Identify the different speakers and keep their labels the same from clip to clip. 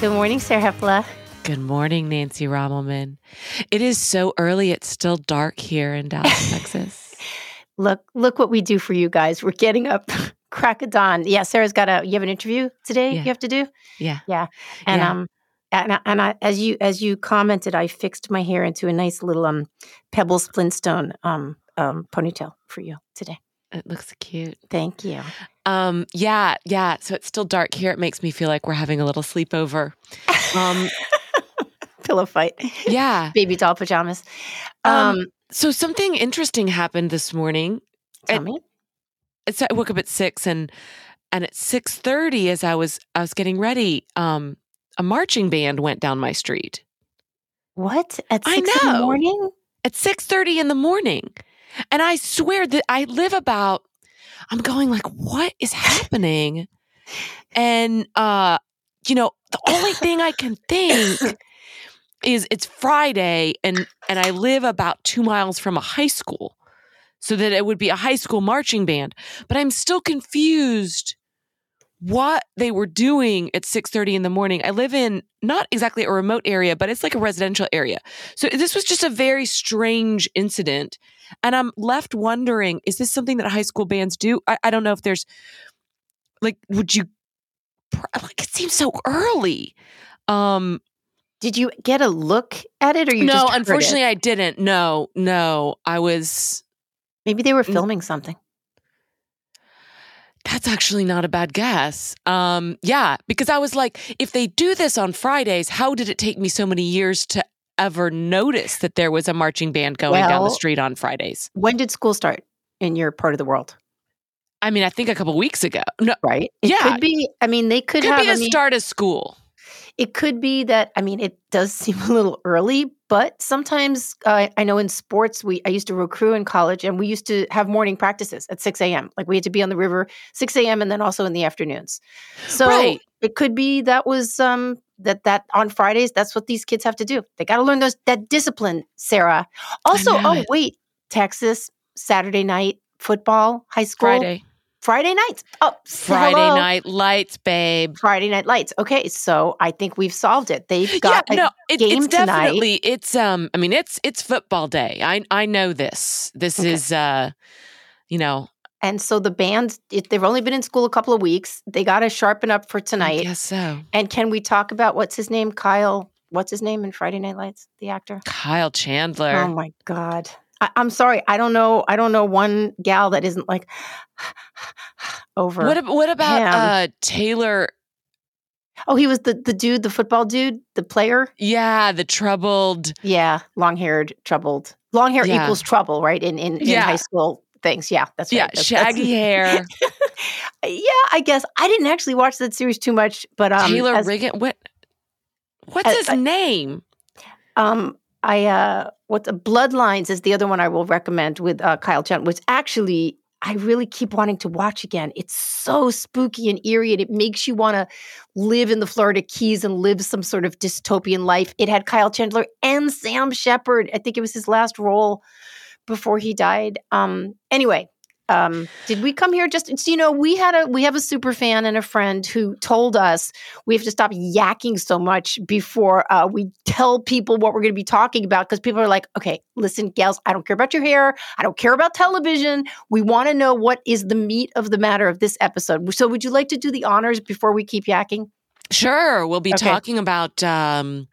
Speaker 1: Good morning, Sarah Hepola.
Speaker 2: Good morning, Nancy Rommelmann. It is so early. It's still dark here in Dallas, Texas.
Speaker 1: Look, look what we do for you guys. We're getting up crack of dawn. Yeah, Sarah's got a. You have an interview today.
Speaker 2: Yeah.
Speaker 1: You have to do.
Speaker 2: Yeah.
Speaker 1: Yeah, and
Speaker 2: Yeah.
Speaker 1: um, and I- and I, as you as you commented, I fixed my hair into a nice little um Pebbles Flintstone um um ponytail for you today.
Speaker 2: It looks cute.
Speaker 1: Thank you.
Speaker 2: Um, yeah, yeah. So it's still dark here. It makes me feel like we're having a little sleepover. Um,
Speaker 1: Pillow fight.
Speaker 2: yeah.
Speaker 1: Baby doll pajamas.
Speaker 2: Um,
Speaker 1: Um,
Speaker 2: So something interesting happened this morning.
Speaker 1: tell
Speaker 2: it-
Speaker 1: me.
Speaker 2: It's I woke up at six and and at six thirty as I was I was getting ready, um, a marching band went down my street.
Speaker 1: What at six in the morning?
Speaker 2: at 6:30 in the morning. And I swear that I live about I'm going like what is happening? And uh you know, the only thing I can think is it's Friday and and I live about 2 miles from a high school. So that it would be a high school marching band, but I'm still confused what they were doing at 6:30 in the morning. I live in not exactly a remote area, but it's like a residential area. So this was just a very strange incident. And I'm left wondering is this something that high school bands do? I, I don't know if there's like, would you, like, it seems so early. Um,
Speaker 1: Did you get a look at it, or you
Speaker 2: no,
Speaker 1: just heard it?
Speaker 2: unfortunately, I didn't. No, no, I was,
Speaker 1: Maybe they were filming something.
Speaker 2: that's actually not a bad guess. Um, yeah, because I was like, if they do this on Fridays, how did it take me so many years to ever notice that there was a marching band going down the street on Fridays?
Speaker 1: When did school start in your part of the world?
Speaker 2: I mean, I think a couple weeks ago. No,
Speaker 1: Right. It
Speaker 2: Yeah.
Speaker 1: could be. I mean, they could,
Speaker 2: could
Speaker 1: have.
Speaker 2: be
Speaker 1: I
Speaker 2: the
Speaker 1: mean,
Speaker 2: start of school.
Speaker 1: it could be that. I mean, it does seem a little early, but sometimes uh, I know in sports, we I used to recruit in college, and we used to have morning practices at six a.m. Like we had to be on the river six a.m. and then also in the afternoons. So
Speaker 2: Right.
Speaker 1: It could be that was um that that on Fridays. That's what these kids have to do. They got to learn those that discipline, Sarah. Also, oh
Speaker 2: it.
Speaker 1: wait, Texas Saturday night football, high school
Speaker 2: Friday.
Speaker 1: Friday nights. Oh,
Speaker 2: Friday
Speaker 1: hello.
Speaker 2: night lights, babe.
Speaker 1: Friday Night Lights. Okay, so I think we've solved it. They've got
Speaker 2: yeah,
Speaker 1: a
Speaker 2: no, it,
Speaker 1: game
Speaker 2: it's
Speaker 1: tonight.
Speaker 2: definitely it's um I mean it's it's football day. I I know this. This
Speaker 1: Okay.
Speaker 2: is uh you know,
Speaker 1: and so the band. It, they've only been in school a couple of weeks. They got to sharpen up for tonight.
Speaker 2: Yes, so.
Speaker 1: And can we talk about what's his name? Kyle. What's his name in Friday Night Lights? The actor.
Speaker 2: Kyle Chandler.
Speaker 1: Oh my God. I, I'm sorry. I don't know. I don't know one gal that isn't like over.
Speaker 2: what what about uh Taylor
Speaker 1: oh, he was the the dude, the football dude, the player.
Speaker 2: yeah, the troubled
Speaker 1: Yeah, long haired, troubled. Long hair
Speaker 2: Yeah.
Speaker 1: equals trouble, right? In in, in
Speaker 2: Yeah.
Speaker 1: high school things. Yeah, that's right. That's- that's-
Speaker 2: shaggy hair.
Speaker 1: yeah, I guess I didn't actually watch that series too much, but um,
Speaker 2: Taylor
Speaker 1: as-
Speaker 2: Riggin what What's
Speaker 1: as-
Speaker 2: his
Speaker 1: I-
Speaker 2: name?
Speaker 1: um, I uh, what the Bloodlines is the other one I will recommend with uh, Kyle Chen, which actually I really keep wanting to watch again. It's so spooky and eerie, and it makes you want to live in the Florida Keys and live some sort of dystopian life. It had Kyle Chandler and Sam Shepard. I think it was his last role before he died. Um, anyway, um, did we come here just so you know we had a we have a super fan and a friend who told us we have to stop yakking so much before uh, we tell people what we're going to be talking about because people are like okay listen gals i don't care about your hair i don't care about television we want to know what is the meat of the matter of this episode so would you like to do the honors before we keep yakking
Speaker 2: Sure. We'll be
Speaker 1: Okay.
Speaker 2: talking about um,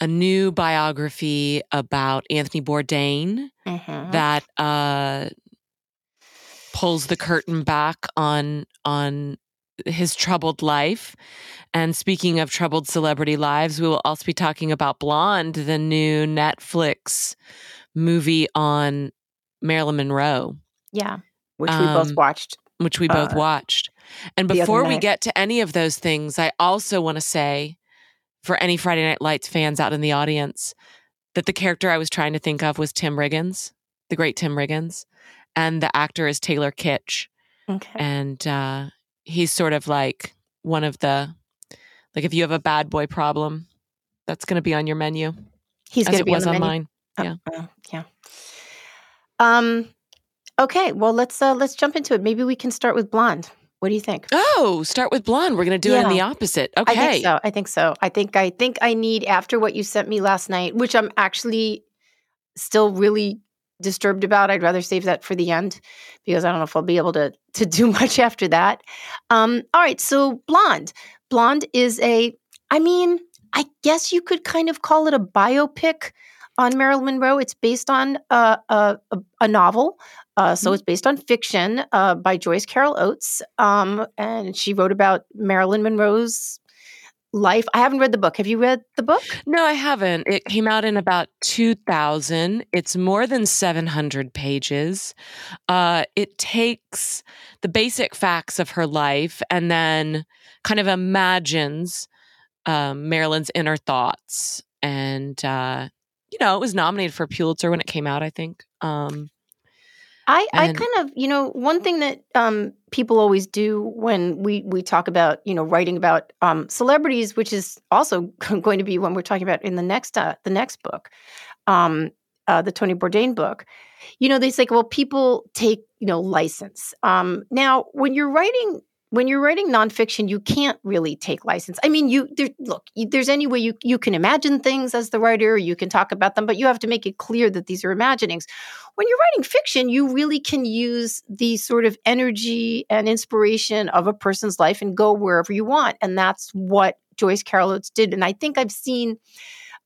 Speaker 2: a new biography about Anthony Bourdain
Speaker 1: Mhm.
Speaker 2: that uh, pulls the curtain back on on his troubled life. And speaking of troubled celebrity lives, we will also be talking about Blonde, the new Netflix movie on Marilyn Monroe,
Speaker 1: yeah which we both
Speaker 2: Um,
Speaker 1: watched
Speaker 2: which we both
Speaker 1: Uh,
Speaker 2: watched. And before we get to any of those things, I also want to say for any Friday Night Lights fans out in the audience that the character I was trying to think of was Tim Riggins, the great Tim Riggins, and the actor is Taylor Kitsch.
Speaker 1: okay
Speaker 2: And uh, he's sort of like one of the, like if you have a bad boy problem, that's going to be on your menu
Speaker 1: he's going to
Speaker 2: it
Speaker 1: be on
Speaker 2: was on
Speaker 1: menu
Speaker 2: mine. yeah.
Speaker 1: Uh, uh, yeah um okay well let's uh let's jump into it maybe we can start with blonde What do you think?
Speaker 2: Oh, start with blonde. We're going to do it in the opposite. Okay.
Speaker 1: I think so. I think so. I think I think I need after what you sent me last night, which I'm actually still really disturbed about. I'd rather save that for the end because I don't know if I'll be able to to do much after that. Um, all right, so Blonde. Blonde is a I mean, I guess you could kind of call it a biopic on Marilyn Monroe. It's based on a, a, a novel. Uh, so
Speaker 2: Mhm.
Speaker 1: it's based on fiction uh, by Joyce Carol Oates. Um, and she wrote about Marilyn Monroe's life. I haven't read the book. Have you read the book?
Speaker 2: No, I haven't. It came out in about 2000. It's more than 700 pages. Uh, it takes the basic facts of her life and then kind of imagines um, Marilyn's inner thoughts. And, uh, you know, it was nominated for Pulitzer when it came out, I think. Um,
Speaker 1: I, I kind of, you know, one thing that um, people always do when we we talk about, you know, writing about um, celebrities, which is also going to be when we're talking about in the next uh, the next book, um, uh, the Tony Bourdain book. You know, they say, well, people take you know license. Um, now, when you're writing when you're writing nonfiction, you can't really take license. I mean, you there, look. You, there's any way you you can imagine things as the writer. You can talk about them, but you have to make it clear that these are imaginings when you're writing fiction, you really can use the sort of energy and inspiration of a person's life and go wherever you want. And that's what Joyce Carol Oates did. And I think I've seen,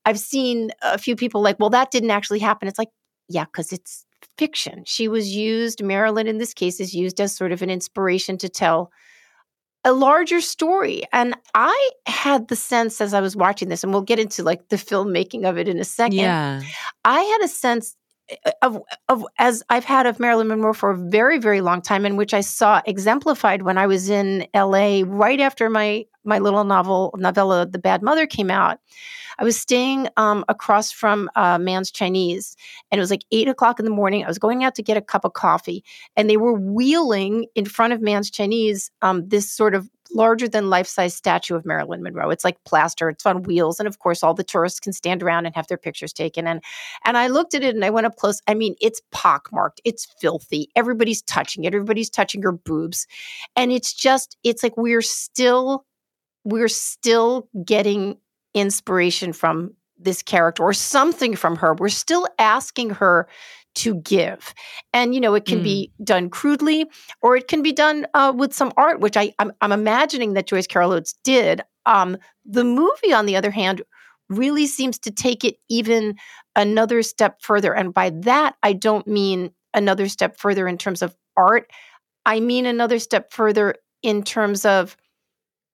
Speaker 1: I've seen a few people like, well, that didn't actually happen. It's like, yeah, because it's fiction. She was used, Marilyn in this case is used as sort of an inspiration to tell a larger story. And I had the sense as I was watching this, and we'll get into like the filmmaking of it in a second.
Speaker 2: yeah.
Speaker 1: I had a sense eh, of of as I've had of Marilyn Monroe for a very very long time, in which I saw exemplified when I was in L.A. right after my my little novel novella The Bad Mother came out. I was staying um, across from uh, Mann's Chinese, and it was like eight o'clock in the morning. I was going out to get a cup of coffee, and they were wheeling in front of Mann's Chinese um, this sort of larger than life size statue of Marilyn Monroe. It's like plaster, it's on wheels, and of course, all the tourists can stand around and have their pictures taken. And and I looked at it and I went up close. I mean, it's pockmarked, it's filthy. Everybody's touching it. Everybody's touching her boobs, and it's just, it's like we're still, we're still getting inspiration from this character or something from her. We're still asking her to give. And, you know, it can be done crudely or it can be done uh, with some art, which I, I'm, I'm imagining that Joyce Carol Oates did. Um, the movie, on the other hand, really seems to take it even another step further. And by that, I don't mean another step further in terms of art. I mean another step further in terms of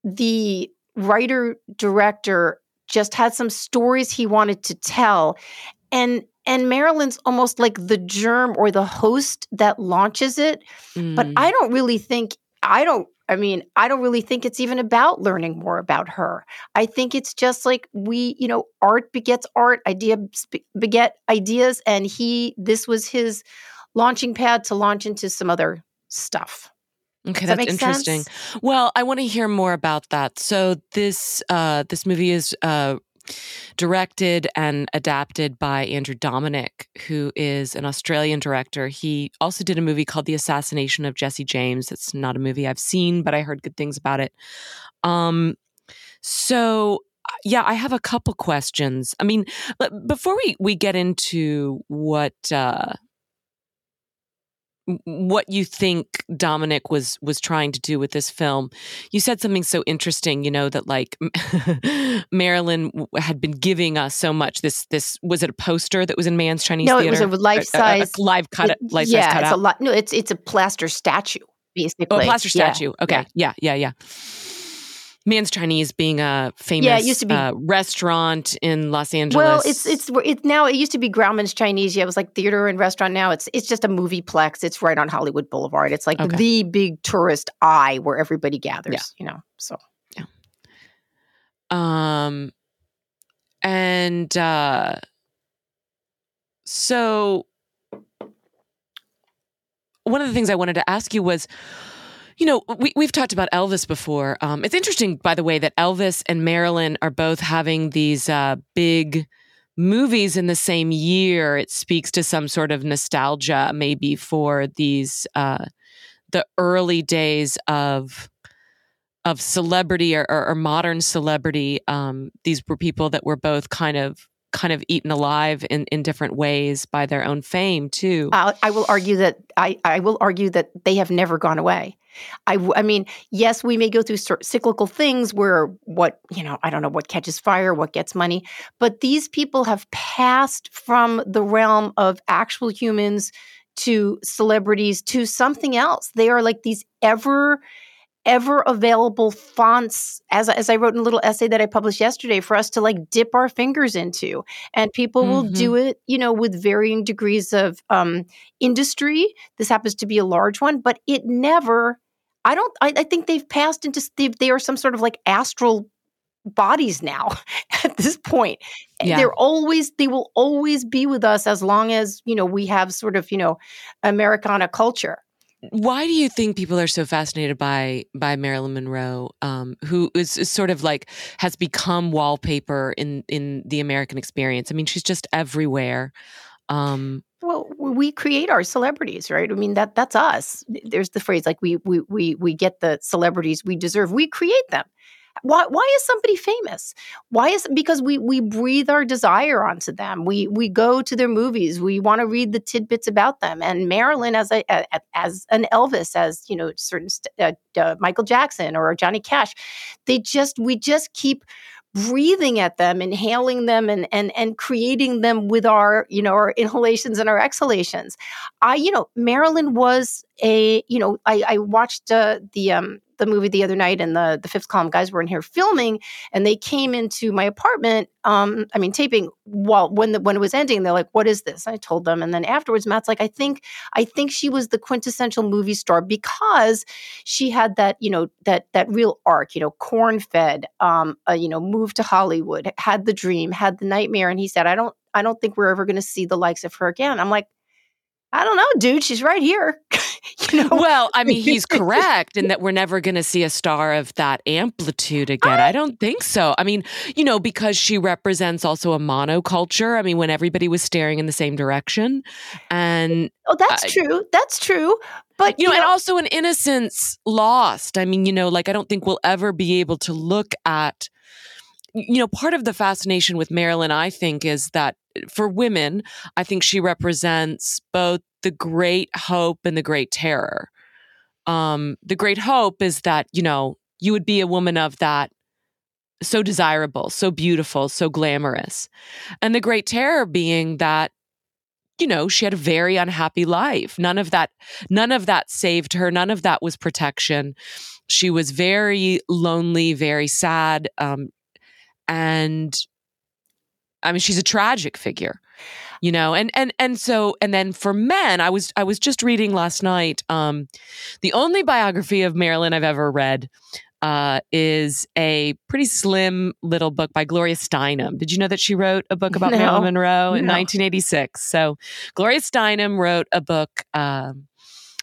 Speaker 1: the writer director just had some stories he wanted to tell and and Marilyn's almost like the germ or the host that launches it but
Speaker 2: Mm.
Speaker 1: I don't really think I don't I mean I don't really think it's even about learning more about her. I think it's just like we, you know, art begets art, idea sp- beget ideas and he this was his launching pad to launch into some other stuff.
Speaker 2: Okay,
Speaker 1: Does that
Speaker 2: that's
Speaker 1: make
Speaker 2: interesting.
Speaker 1: sense?
Speaker 2: Well, I want to hear more about that. So this uh, this movie is uh, directed and adapted by Andrew Dominik, who is an Australian director. He also did a movie called The Assassination of Jesse James. It's not a movie I've seen, but I heard good things about it. Um, so uh, yeah, I have a couple questions. I mean, before we we get into what. Uh, what you think Dominik was was trying to do with this film. You said something so interesting, you know, that like Marilyn had been giving us so much. This this was it a poster that was in Mann's Chinese
Speaker 1: No, it was a life size
Speaker 2: live cut
Speaker 1: it-
Speaker 2: life
Speaker 1: yeah,
Speaker 2: size cut
Speaker 1: it's a lot. No, it's it's a plaster statue basically.
Speaker 2: oh, a plaster
Speaker 1: Yeah,
Speaker 2: statue. Okay,
Speaker 1: yeah.
Speaker 2: yeah, yeah, yeah. Mann's Chinese being a famous
Speaker 1: Yeah, it used to be-
Speaker 2: uh, restaurant in Los Angeles.
Speaker 1: Well, it's it's it's now it used to be Grauman's Chinese. Yeah, it was like theater and restaurant. Now it's it's just a movie plex. It's right on Hollywood Boulevard. It's like
Speaker 2: Okay.
Speaker 1: the big tourist eye where everybody gathers. You know, so yeah.
Speaker 2: Um, and uh, so one of the things I wanted to ask you was, you know, we, we've talked about Elvis before. Um, it's interesting, by the way, that Elvis and Marilyn are both having these uh, big movies in the same year. It speaks to some sort of nostalgia, maybe for these uh, the early days of of celebrity or, or, or modern celebrity. Um, these were people that were both kind of kind of eaten alive in, in different ways by their own fame too.
Speaker 1: I will argue that I, I will argue that they have never gone away. I, I mean, yes, we may go through cyclical things where what, you know, I don't know what catches fire, what gets money, but these people have passed from the realm of actual humans to celebrities to something else. They are like these ever ever available fonts as, as i wrote in a little essay that i published yesterday for us to like dip our fingers into and people mm-hmm. will do mm-hmm. it you know with varying degrees of um, industry this happens to be a large one but it never i don't i, I think they've passed into they, they are some sort of like astral bodies now at this point yeah. they're always they will always be with us as long as you know we have sort of you know americana culture
Speaker 2: why do you think people are so fascinated by by Marilyn Monroe, um, who is, is, sort of like has become wallpaper in in the American experience? I mean, she's just everywhere. Um,
Speaker 1: well, we create our celebrities, right? I mean that that's us. There's the phrase like we we we we get the celebrities we deserve. We create them. Why why is somebody famous? Why is because we we breathe our desire onto them. We we go to their movies. We want to read the tidbits about them. And Marilyn as a, a as an Elvis, as you know, certain uh, uh, Michael Jackson or Johnny Cash, they just we just keep breathing at them, inhaling them, and and and creating them with our you know our inhalations and our exhalations. I you know Marilyn was a you know I, I watched uh, the um the movie the other night, and the the fifth column guys were in here filming, and they came into my apartment. Um, I mean, taping while when the when it was ending, they're like, "What is this?" I told them, and then afterwards, Matt's like, "I think I think she was the quintessential movie star because she had that you know that that real arc, you know, corn fed, um, uh, you know, moved to Hollywood, had the dream, had the nightmare, and he said, "I don't." I don't think we're ever going to see the likes of her again. I'm like, I don't know, dude. She's right here.
Speaker 2: you know? Well, I mean, he's correct in that we're never going to see a star of that amplitude again. I, I don't think so. I mean, you know, because she represents also a monoculture. I mean, when everybody was staring in the same direction, and
Speaker 1: oh, that's uh, true. That's true. But
Speaker 2: you, you know, know, and also an innocence lost. I mean, you know, like I don't think we'll ever be able to look at you know, part of the fascination with Marilyn, I think, is that for women, I think she represents both the great hope and the great terror. Um, the great hope is that, you know, you would be a woman of that so desirable, so beautiful, so glamorous. And the great terror being that you know she had a very unhappy life none of that none of that saved her none of that was protection she was very lonely very sad um, and I mean she's a tragic figure you know and and and so and then for men i was i was just reading last night um the only biography of marilyn i've ever read uh, is a pretty slim little book by Gloria Steinem. Did you know that she wrote a book about no, Marilyn Monroe in no. 1986? So Gloria Steinem wrote a book um,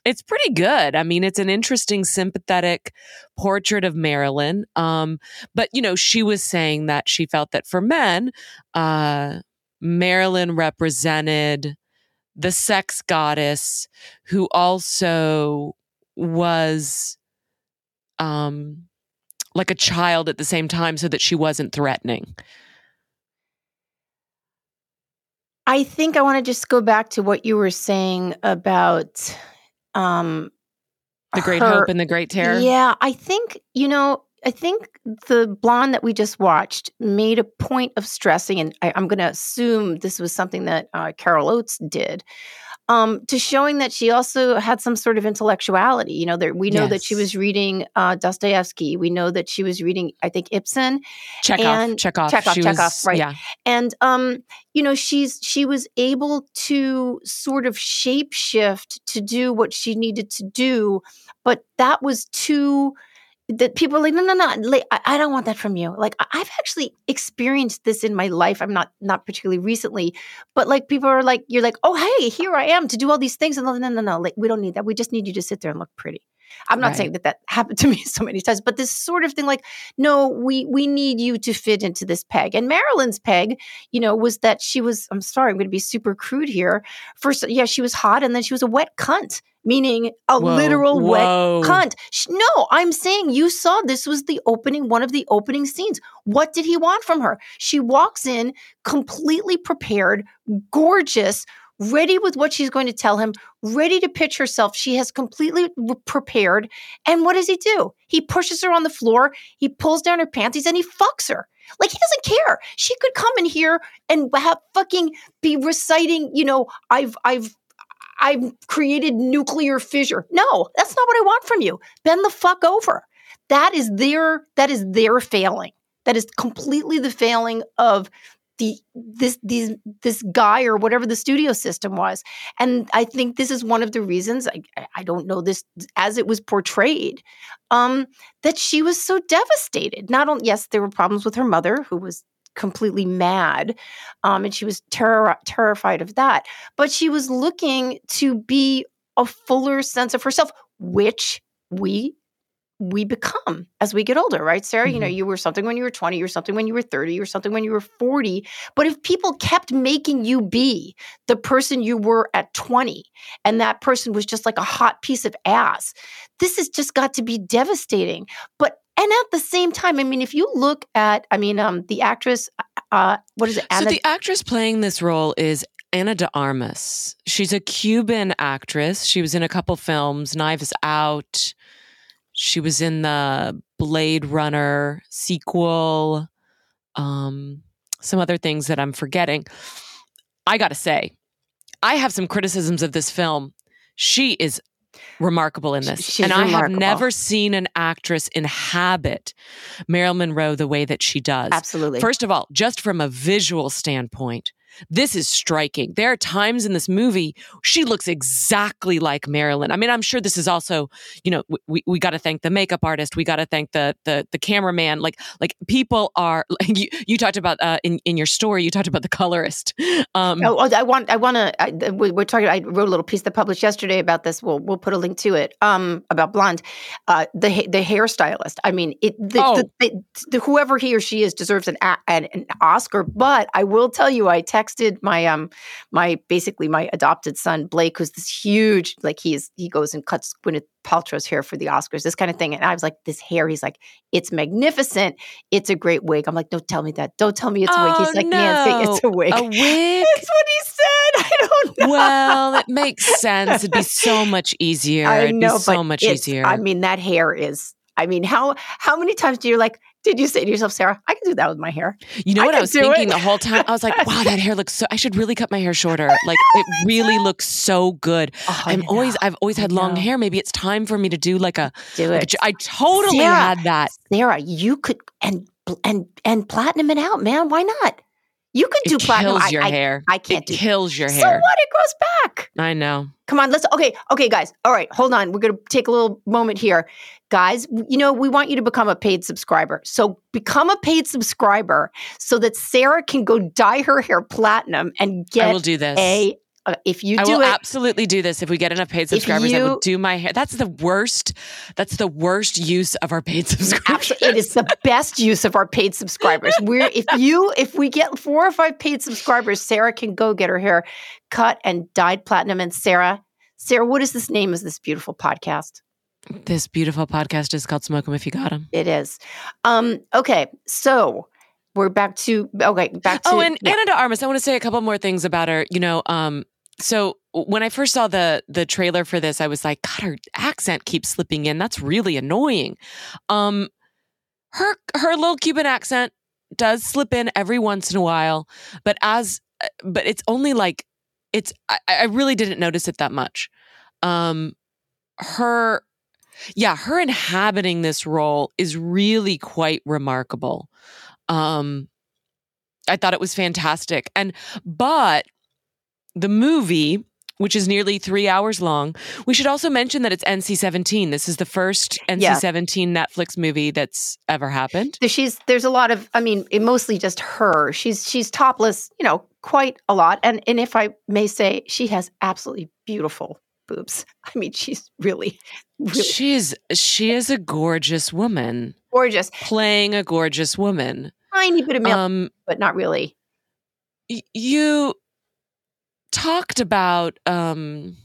Speaker 2: it's pretty good. I mean, it's an interesting, sympathetic portrait of Marilyn. Um, but you know, she was saying that she felt that for men, uh, Marilyn represented the sex goddess who also was um like a child at the same time so that she wasn't threatening.
Speaker 1: I think I want to just go back to what you were saying about um
Speaker 2: the great her, hope and the great terror.
Speaker 1: Yeah, I think, you know, I think the blonde that we just watched made a point of stressing, and I, am going to assume this was something that uh, Carol Oates did, um, to showing that she also had some sort of intellectuality. You know, there, we know yes. that she was reading uh, Dostoevsky. We know that she was reading, I think, Ibsen,
Speaker 2: Chekhov, and Chekhov,
Speaker 1: Chekhov, Chekhov, was, right? Yeah. And um, you know, she's she was able to sort of shapeshift to do what she needed to do, but that was too that people are like, no, no, no, like, I, I, don't want that from you. Like, I've actually experienced this in my life. I'm not not particularly recently, but like people are like, you're like, oh, hey, here I am to do all these things, and no, no, no, no, like we don't need that. We just need you to sit there and look pretty. I'm not right. saying that that happened to me so many times, but this sort of thing, like, no, we we need you to fit into this peg. And Marilyn's peg, you know, was that she was. I'm sorry, I'm going to be super crude here. First, yeah, she was hot, and then she was a wet cunt meaning a
Speaker 2: Whoa,
Speaker 1: literal
Speaker 2: whoa.
Speaker 1: wet cunt. No, I'm saying you saw this was the opening, one of the opening scenes. What did he want from her? She walks in completely prepared, gorgeous, ready with what she's going to tell him, ready to pitch herself. She has completely re- prepared. And what does he do? He pushes her on the floor, he pulls down her panties, and he fucks her. Like he doesn't care. She could come in here and have fucking be reciting, you know, I've I've I've created nuclear fissure. No, that's not what I want from you. Bend the fuck over. That is their that is their failing. That is completely the failing of the this these this guy or whatever the studio system was. And I think this is one of the reasons I I don't know this as it was portrayed um that she was so devastated. Not only yes, there were problems with her mother who was completely mad um, and she was terror- terrified of that. But she was looking to be a fuller sense of herself which we we become as we get older right? Sarah you know
Speaker 2: Mhm.
Speaker 1: you were something when you were 20 you were something when you were 30 you were something when you were 40 but if people kept making you be the person you were at 20 and that person was just like a hot piece of ass this has just got to be devastating. But and at the same time i mean if you look at i mean um the actress uh what is it
Speaker 2: So the actress playing this role is Ana de Armas. She's a Cuban actress. She was in a couple films, Knives Out. She was in the Blade Runner sequel. Um, some other things that I'm forgetting. I got to say, I have some criticisms of this film. She is remarkable in this.
Speaker 1: she's
Speaker 2: and I have never seen an actress inhabit Marilyn Monroe the way that she does.
Speaker 1: absolutely
Speaker 2: First of all, just from a visual standpoint, this is striking. There are times in this movie she looks exactly like Marilyn. I mean, I'm sure this is also, you know, we, we got to thank the makeup artist, we got to thank the the the cameraman. Like like people are. Like you, you talked about uh, in in your story, you talked about the colorist. Um,
Speaker 1: Oh, oh, I want, I want to. We, we're talking. I wrote a little piece that published yesterday about this. We'll, we'll put a link to it. Um, about blonde, uh, the the hairstylist. I mean, it. The,
Speaker 2: Oh.
Speaker 1: the, the, whoever he or she is deserves an, an an Oscar. But I will tell you, I texted my um my basically my adopted son Blake, who's this huge like he's he goes and cuts Gwyneth Paltrow's hair for the Oscars, this kind of thing. And I was like, this hair. He's like, it's magnificent. It's a great wig. I'm like, don't tell me that. Don't tell me it's a wig.
Speaker 2: Oh,
Speaker 1: He's like, Nancy, it's a wig.
Speaker 2: a wig.
Speaker 1: That's what he said. I don't know.
Speaker 2: well, it makes sense. It'd be so much easier.
Speaker 1: I
Speaker 2: It'd
Speaker 1: know,
Speaker 2: be so much easier.
Speaker 1: I mean, that hair is. I mean, how how many times do you like? Did you say to yourself, Sarah, I can do that with my hair?
Speaker 2: You know
Speaker 1: I
Speaker 2: what I was thinking
Speaker 1: it.
Speaker 2: the whole time? I was like, wow, that hair looks so I should really cut my hair shorter. Like it really looks so good.
Speaker 1: Oh, I
Speaker 2: I'm always. I've always had long hair. Maybe it's time for me to do like a,
Speaker 1: do
Speaker 2: like a I totally
Speaker 1: Sarah.
Speaker 2: had that.
Speaker 1: Sarah. You could and and and platinum it out, man. Why not? You could do
Speaker 2: It
Speaker 1: platinum.
Speaker 2: kills your
Speaker 1: I,
Speaker 2: hair.
Speaker 1: I can't do
Speaker 2: it
Speaker 1: do.
Speaker 2: kills your hair.
Speaker 1: So what? It grows back.
Speaker 2: I know.
Speaker 1: Come on, let's okay, okay, guys. All right, hold on. We're gonna take a little moment here. Guys, you know, we want you to become a paid subscriber. So become a paid subscriber so that Sarah can go dye her hair platinum and get
Speaker 2: I will do this.
Speaker 1: a uh, if you do.
Speaker 2: I
Speaker 1: do
Speaker 2: will
Speaker 1: it,
Speaker 2: absolutely do this if we get enough paid subscribers. I
Speaker 1: you-
Speaker 2: will do my hair. That's the worst. That's the worst use of our paid subscribers.
Speaker 1: It is the best use of our paid subscribers. We're if you if we get four or five paid subscribers, Sarah can go get her hair cut and dyed platinum. And Sarah, Sarah, what is this name of this beautiful podcast?
Speaker 2: This beautiful podcast is called "Smoke 'Em If You Got 'Em."
Speaker 1: It is. Um, okay, so we're back to okay, back to
Speaker 2: Oh, and
Speaker 1: yeah.
Speaker 2: Ana de Armas. I want to say a couple more things about her. You know, um, so when I first saw the the trailer for this, I was like, God, her accent keeps slipping in. That's really annoying. Um, her her little Cuban accent does slip in every once in a while, but as uh, but it's only like it's. I, I really didn't notice it that much. Um, her. Yeah, her inhabiting this role is really quite remarkable. Um, I thought it was fantastic. And but the movie, which is nearly three hours long, we should also mention that it's NC seventeen. This is the first NC seventeen Netflix movie that's ever happened.
Speaker 1: So she's there's a lot of I mean it mostly just her. She's she's topless, you know, quite a lot. And and if I may say, she has absolutely beautiful boobs. I mean, she's really really
Speaker 2: She's she is a gorgeous woman
Speaker 1: gorgeous.
Speaker 2: playing a gorgeous woman.
Speaker 1: Tiny bit of male,
Speaker 2: Um,
Speaker 1: but not really.
Speaker 2: y- you talked about um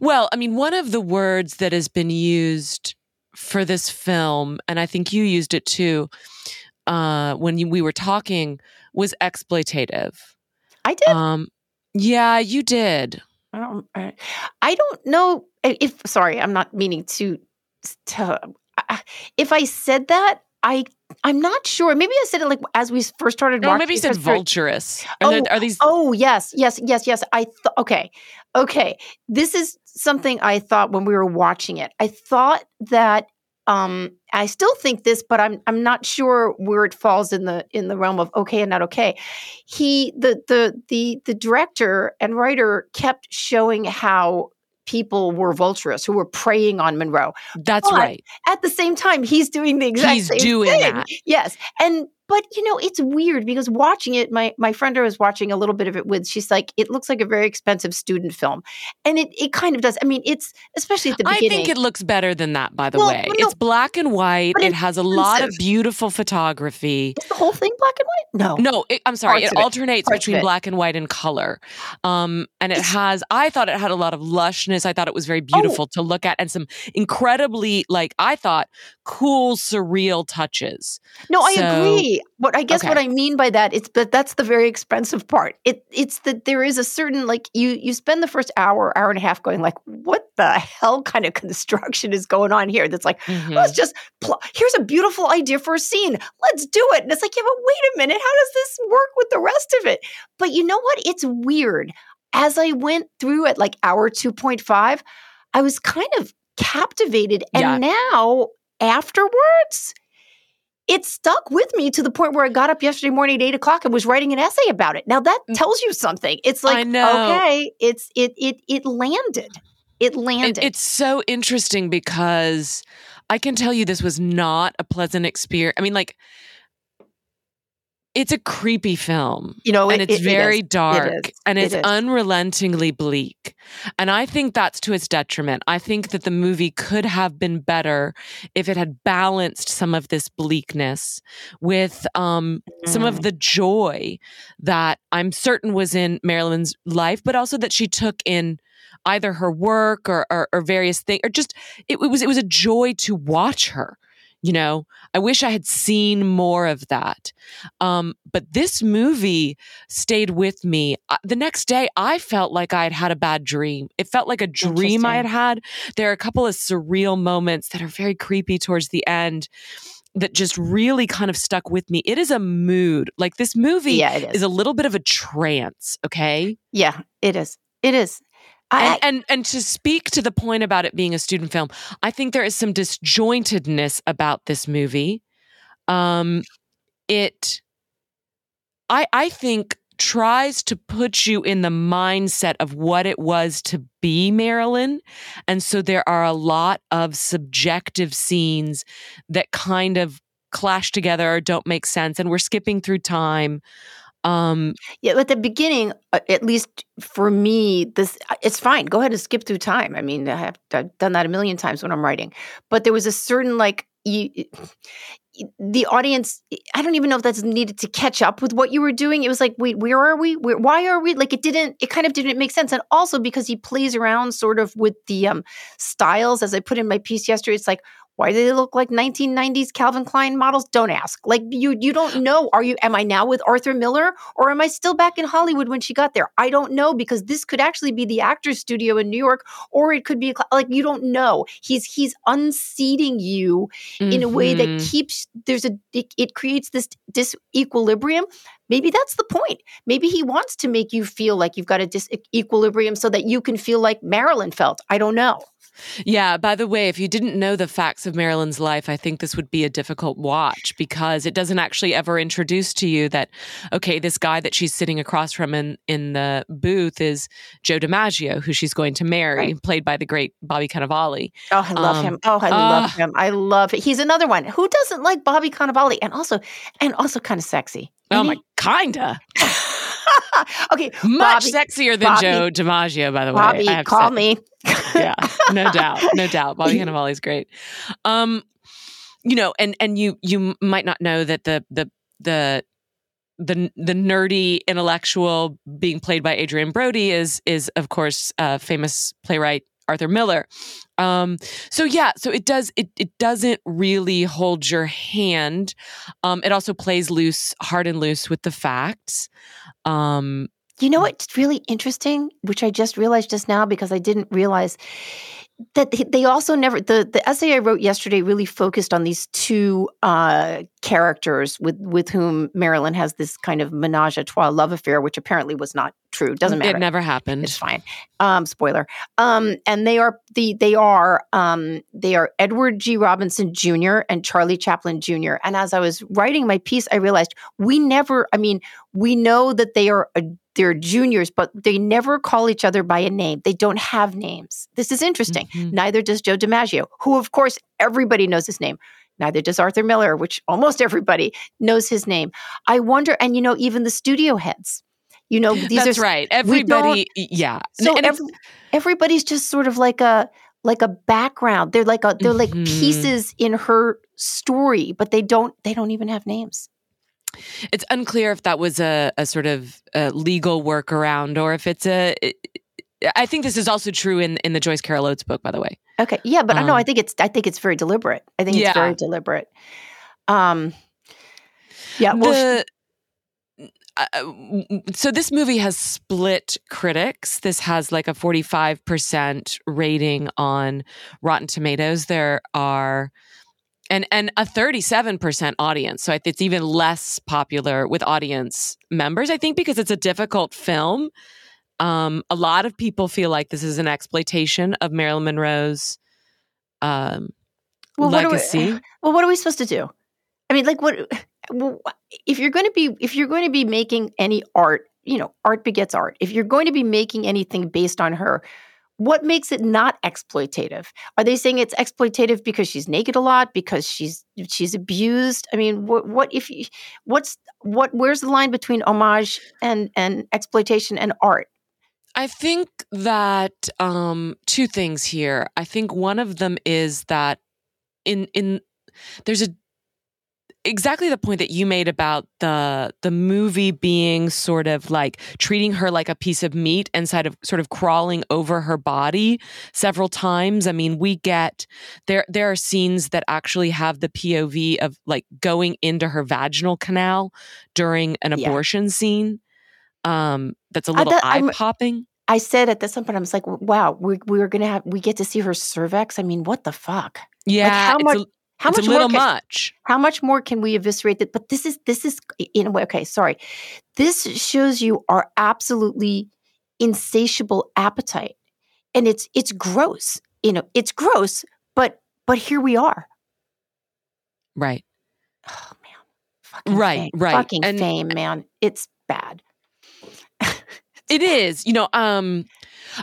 Speaker 2: Well, I mean, one of the words that has been used for this film, and I think you used it too, uh, when you, we were talking, was exploitative.
Speaker 1: I did.
Speaker 2: Um, yeah, you did.
Speaker 1: I don't, I- don't know eh, if. Sorry, I'm not meaning to. To if I said that, I I'm not sure. Maybe I said it like as we first started.
Speaker 2: No, maybe you said vulturous. Are, there, oh, are these?
Speaker 1: Oh yes, yes, yes, yes. I thought okay, okay. This is something I thought when we were watching it. I thought that um I still think this, but I'm I'm not sure where it falls in the in the realm of okay and not okay. He the the the the director and writer kept showing how people were vulturous who were preying on Monroe.
Speaker 2: That's
Speaker 1: but
Speaker 2: right.
Speaker 1: At the same time, he's doing the exact
Speaker 2: He's
Speaker 1: same
Speaker 2: doing
Speaker 1: thing.
Speaker 2: that.
Speaker 1: Yes, and but you know it's weird because watching it, my my friend I was watching a little bit of it with. She's like, it looks like a very expensive student film, and it it kind of does. I mean, it's especially at the beginning I
Speaker 2: think it looks better than that, by the
Speaker 1: Well,
Speaker 2: way.
Speaker 1: no,
Speaker 2: it's black and white. It has a lot of beautiful photography.
Speaker 1: is the whole thing black and white? No,
Speaker 2: No, it, I'm sorry.
Speaker 1: Parts
Speaker 2: It alternates
Speaker 1: Parts
Speaker 2: between black and white and color. Um, and it
Speaker 1: It's-
Speaker 2: has, I thought it had a lot of lushness. I thought it was very
Speaker 1: Oh.
Speaker 2: beautiful to look at and some incredibly, like, I thought, cool, surreal touches.
Speaker 1: No, I
Speaker 2: So-
Speaker 1: agree. But I guess
Speaker 2: Okay.
Speaker 1: what I mean by that is but that's the very expensive part. It it's that there is a certain like you you spend the first hour, hour and a half going like, what the hell kind of construction is going on here? That's like,
Speaker 2: Mhm.
Speaker 1: let's just pl- here's a beautiful idea for a scene. Let's do it. And it's like, yeah, but wait a minute, how does this work with the rest of it? But you know what? It's weird. As I went through at like hour 2.5, I was kind of captivated. And
Speaker 2: Yeah.
Speaker 1: now afterwards, it stuck with me to the point where I got up yesterday morning at eight o'clock and was writing an essay about it. Now that
Speaker 2: Mm.
Speaker 1: tells you something. It's like, okay, it's it it it landed. It
Speaker 2: It-
Speaker 1: landed.
Speaker 2: it's so interesting because I can tell you this was not a pleasant experience. I mean, like, it's a creepy film.
Speaker 1: you know,
Speaker 2: and
Speaker 1: it-
Speaker 2: it's
Speaker 1: it-
Speaker 2: very dark and
Speaker 1: It
Speaker 2: it's unrelentingly bleak. And I think that's to its detriment. I think that the movie could have been better if it had balanced some of this bleakness with um, some
Speaker 1: Mm.
Speaker 2: of the joy that I'm certain was in Marilyn's life, but also that she took in either her work or, or, or various things, or just it, it was it was a joy to watch her. You know, I wish I had seen more of that. Um, but this movie stayed with me. The next day, I felt like I had had a bad dream. It felt like a dream I had had. There are a couple of surreal moments that are very creepy towards the end that just really kind of stuck with me. It is a mood. Like this movie
Speaker 1: yeah, is.
Speaker 2: is a little bit of a trance, okay?
Speaker 1: yeah, it is. It is. I,
Speaker 2: And, and and to speak to the point about it being a student film, I think there is some disjointedness about this movie. Um, it, I I think tries to put you in the mindset of what it was to be Marilyn, and so there are a lot of subjective scenes that kind of clash together or don't make sense, and we're skipping through time. Um,
Speaker 1: Yeah, at the beginning, uh, at least for me, this uh, it's fine. Go ahead and skip through time. I mean, I have I've done that a million times when I'm writing. But there was a certain like you, the audience. I don't even know if that's needed to catch up with what you were doing. It was like, wait, where are we? Where, why are we? Like, it didn't. It kind of didn't make sense. And also because he plays around sort of with the um styles, as I put in my piece yesterday. It's like. Why do they look like 1990s Calvin Klein models? Don't ask. Like you, you don't know. Are you? Am I now with Arthur Miller, or am I still back in Hollywood when she got there? I don't know because this could actually be the actor's studio in New York, or it could be a, like you don't know. He's he's unseating you in a way that
Speaker 2: mhm.
Speaker 1: keeps there's a it, it creates this disequilibrium. Maybe that's the point. Maybe he wants to make you feel like you've got a disequilibrium so that you can feel like Marilyn felt. I don't know.
Speaker 2: Yeah, by the way, if you didn't know the facts of Marilyn's life, I think this would be a difficult watch because it doesn't actually ever introduce to you that, okay, this guy that she's sitting across from in, in the booth is Joe DiMaggio, who she's going to marry,
Speaker 1: Right.
Speaker 2: played by the great Bobby Cannavale.
Speaker 1: Oh, I love
Speaker 2: Um,
Speaker 1: him. Oh, I
Speaker 2: ah.
Speaker 1: love him. I love it. He's another one. Who doesn't like Bobby Cannavale? And also, and also kind of sexy.
Speaker 2: Oh my,
Speaker 1: he?
Speaker 2: kinda.
Speaker 1: okay,
Speaker 2: Much
Speaker 1: Bobby-
Speaker 2: sexier than
Speaker 1: Bobby-
Speaker 2: Joe DiMaggio, by the way.
Speaker 1: Bobby, call me.
Speaker 2: yeah, no doubt, no doubt. Bobby Cannavale is great. Um, you know, and and you you might not know that the the the the the nerdy intellectual being played by Adrien Brody is is of course uh, famous playwright Arthur Miller. Um, so yeah, so it does it it doesn't really hold your hand. Um, it also plays loose, hard and loose with the facts. Um,
Speaker 1: you know what's really interesting, which I just realized just now because I didn't realize that they also never the the essay I wrote yesterday really focused on these two uh, characters with with whom Marilyn has this kind of menage a trois love affair, which apparently was not true. Doesn't matter.
Speaker 2: It never happened.
Speaker 1: It's fine. Um, spoiler. Um, and they are the they are um, they are Edward G. Robinson Jr. and Charlie Chaplin Jr. And as I was writing my piece, I realized we never. I mean, we know that they are a they're juniors, but they never call each other by a name. They don't have names. This is interesting. Mm-hmm. Neither does Joe DiMaggio, who, of course, everybody knows his name. Neither does Arthur Miller, which almost everybody knows his name. I wonder, and you know, even the studio heads. You know, these
Speaker 2: That's
Speaker 1: are
Speaker 2: right. Everybody, yeah.
Speaker 1: So and every, everybody's just sort of like a like a background. They're like a they're like mm-hmm. pieces in her story, but they don't they don't even have names.
Speaker 2: It's unclear if that was a, a sort of a legal workaround or if it's a. I think this is also true in, in the Joyce Carol Oates book, by the way.
Speaker 1: Okay, yeah, but um, no, I think it's I think it's very deliberate. I think it's yeah. very deliberate. Um, yeah. Well,
Speaker 2: the, uh, so this movie has split critics. This has like a forty five percent rating on Rotten Tomatoes. There are and and a 37% audience so it's even less popular with audience members i think because it's a difficult film um, a lot of people feel like this is an exploitation of marilyn monroe's um, well, legacy
Speaker 1: we, well what are we supposed to do i mean like what if you're going to be if you're going to be making any art you know art begets art if you're going to be making anything based on her what makes it not exploitative? Are they saying it's exploitative because she's naked a lot, because she's she's abused? I mean, what what if you, what's what where's the line between homage and and exploitation and art?
Speaker 2: I think that um, two things here. I think one of them is that in in there's a exactly the point that you made about the the movie being sort of like treating her like a piece of meat inside of sort of crawling over her body several times. I mean, we get there there are scenes that actually have the POV of like going into her vaginal canal during an yeah. abortion scene. Um that's a little eye popping.
Speaker 1: I said at this point, I was like, "Wow, we we're gonna have we get to see her cervix." I mean, what the fuck?
Speaker 2: Yeah, like how much? A, how it's much a little can, much.
Speaker 1: How much more can we eviscerate that? But this is this is in a way. Okay, sorry. This shows you our absolutely insatiable appetite, and it's it's gross. You know, it's gross. But but here we are.
Speaker 2: Right.
Speaker 1: Oh man. Fucking
Speaker 2: right.
Speaker 1: Fame.
Speaker 2: Right.
Speaker 1: Fucking and, fame, man. It's bad.
Speaker 2: It is. You know. Um.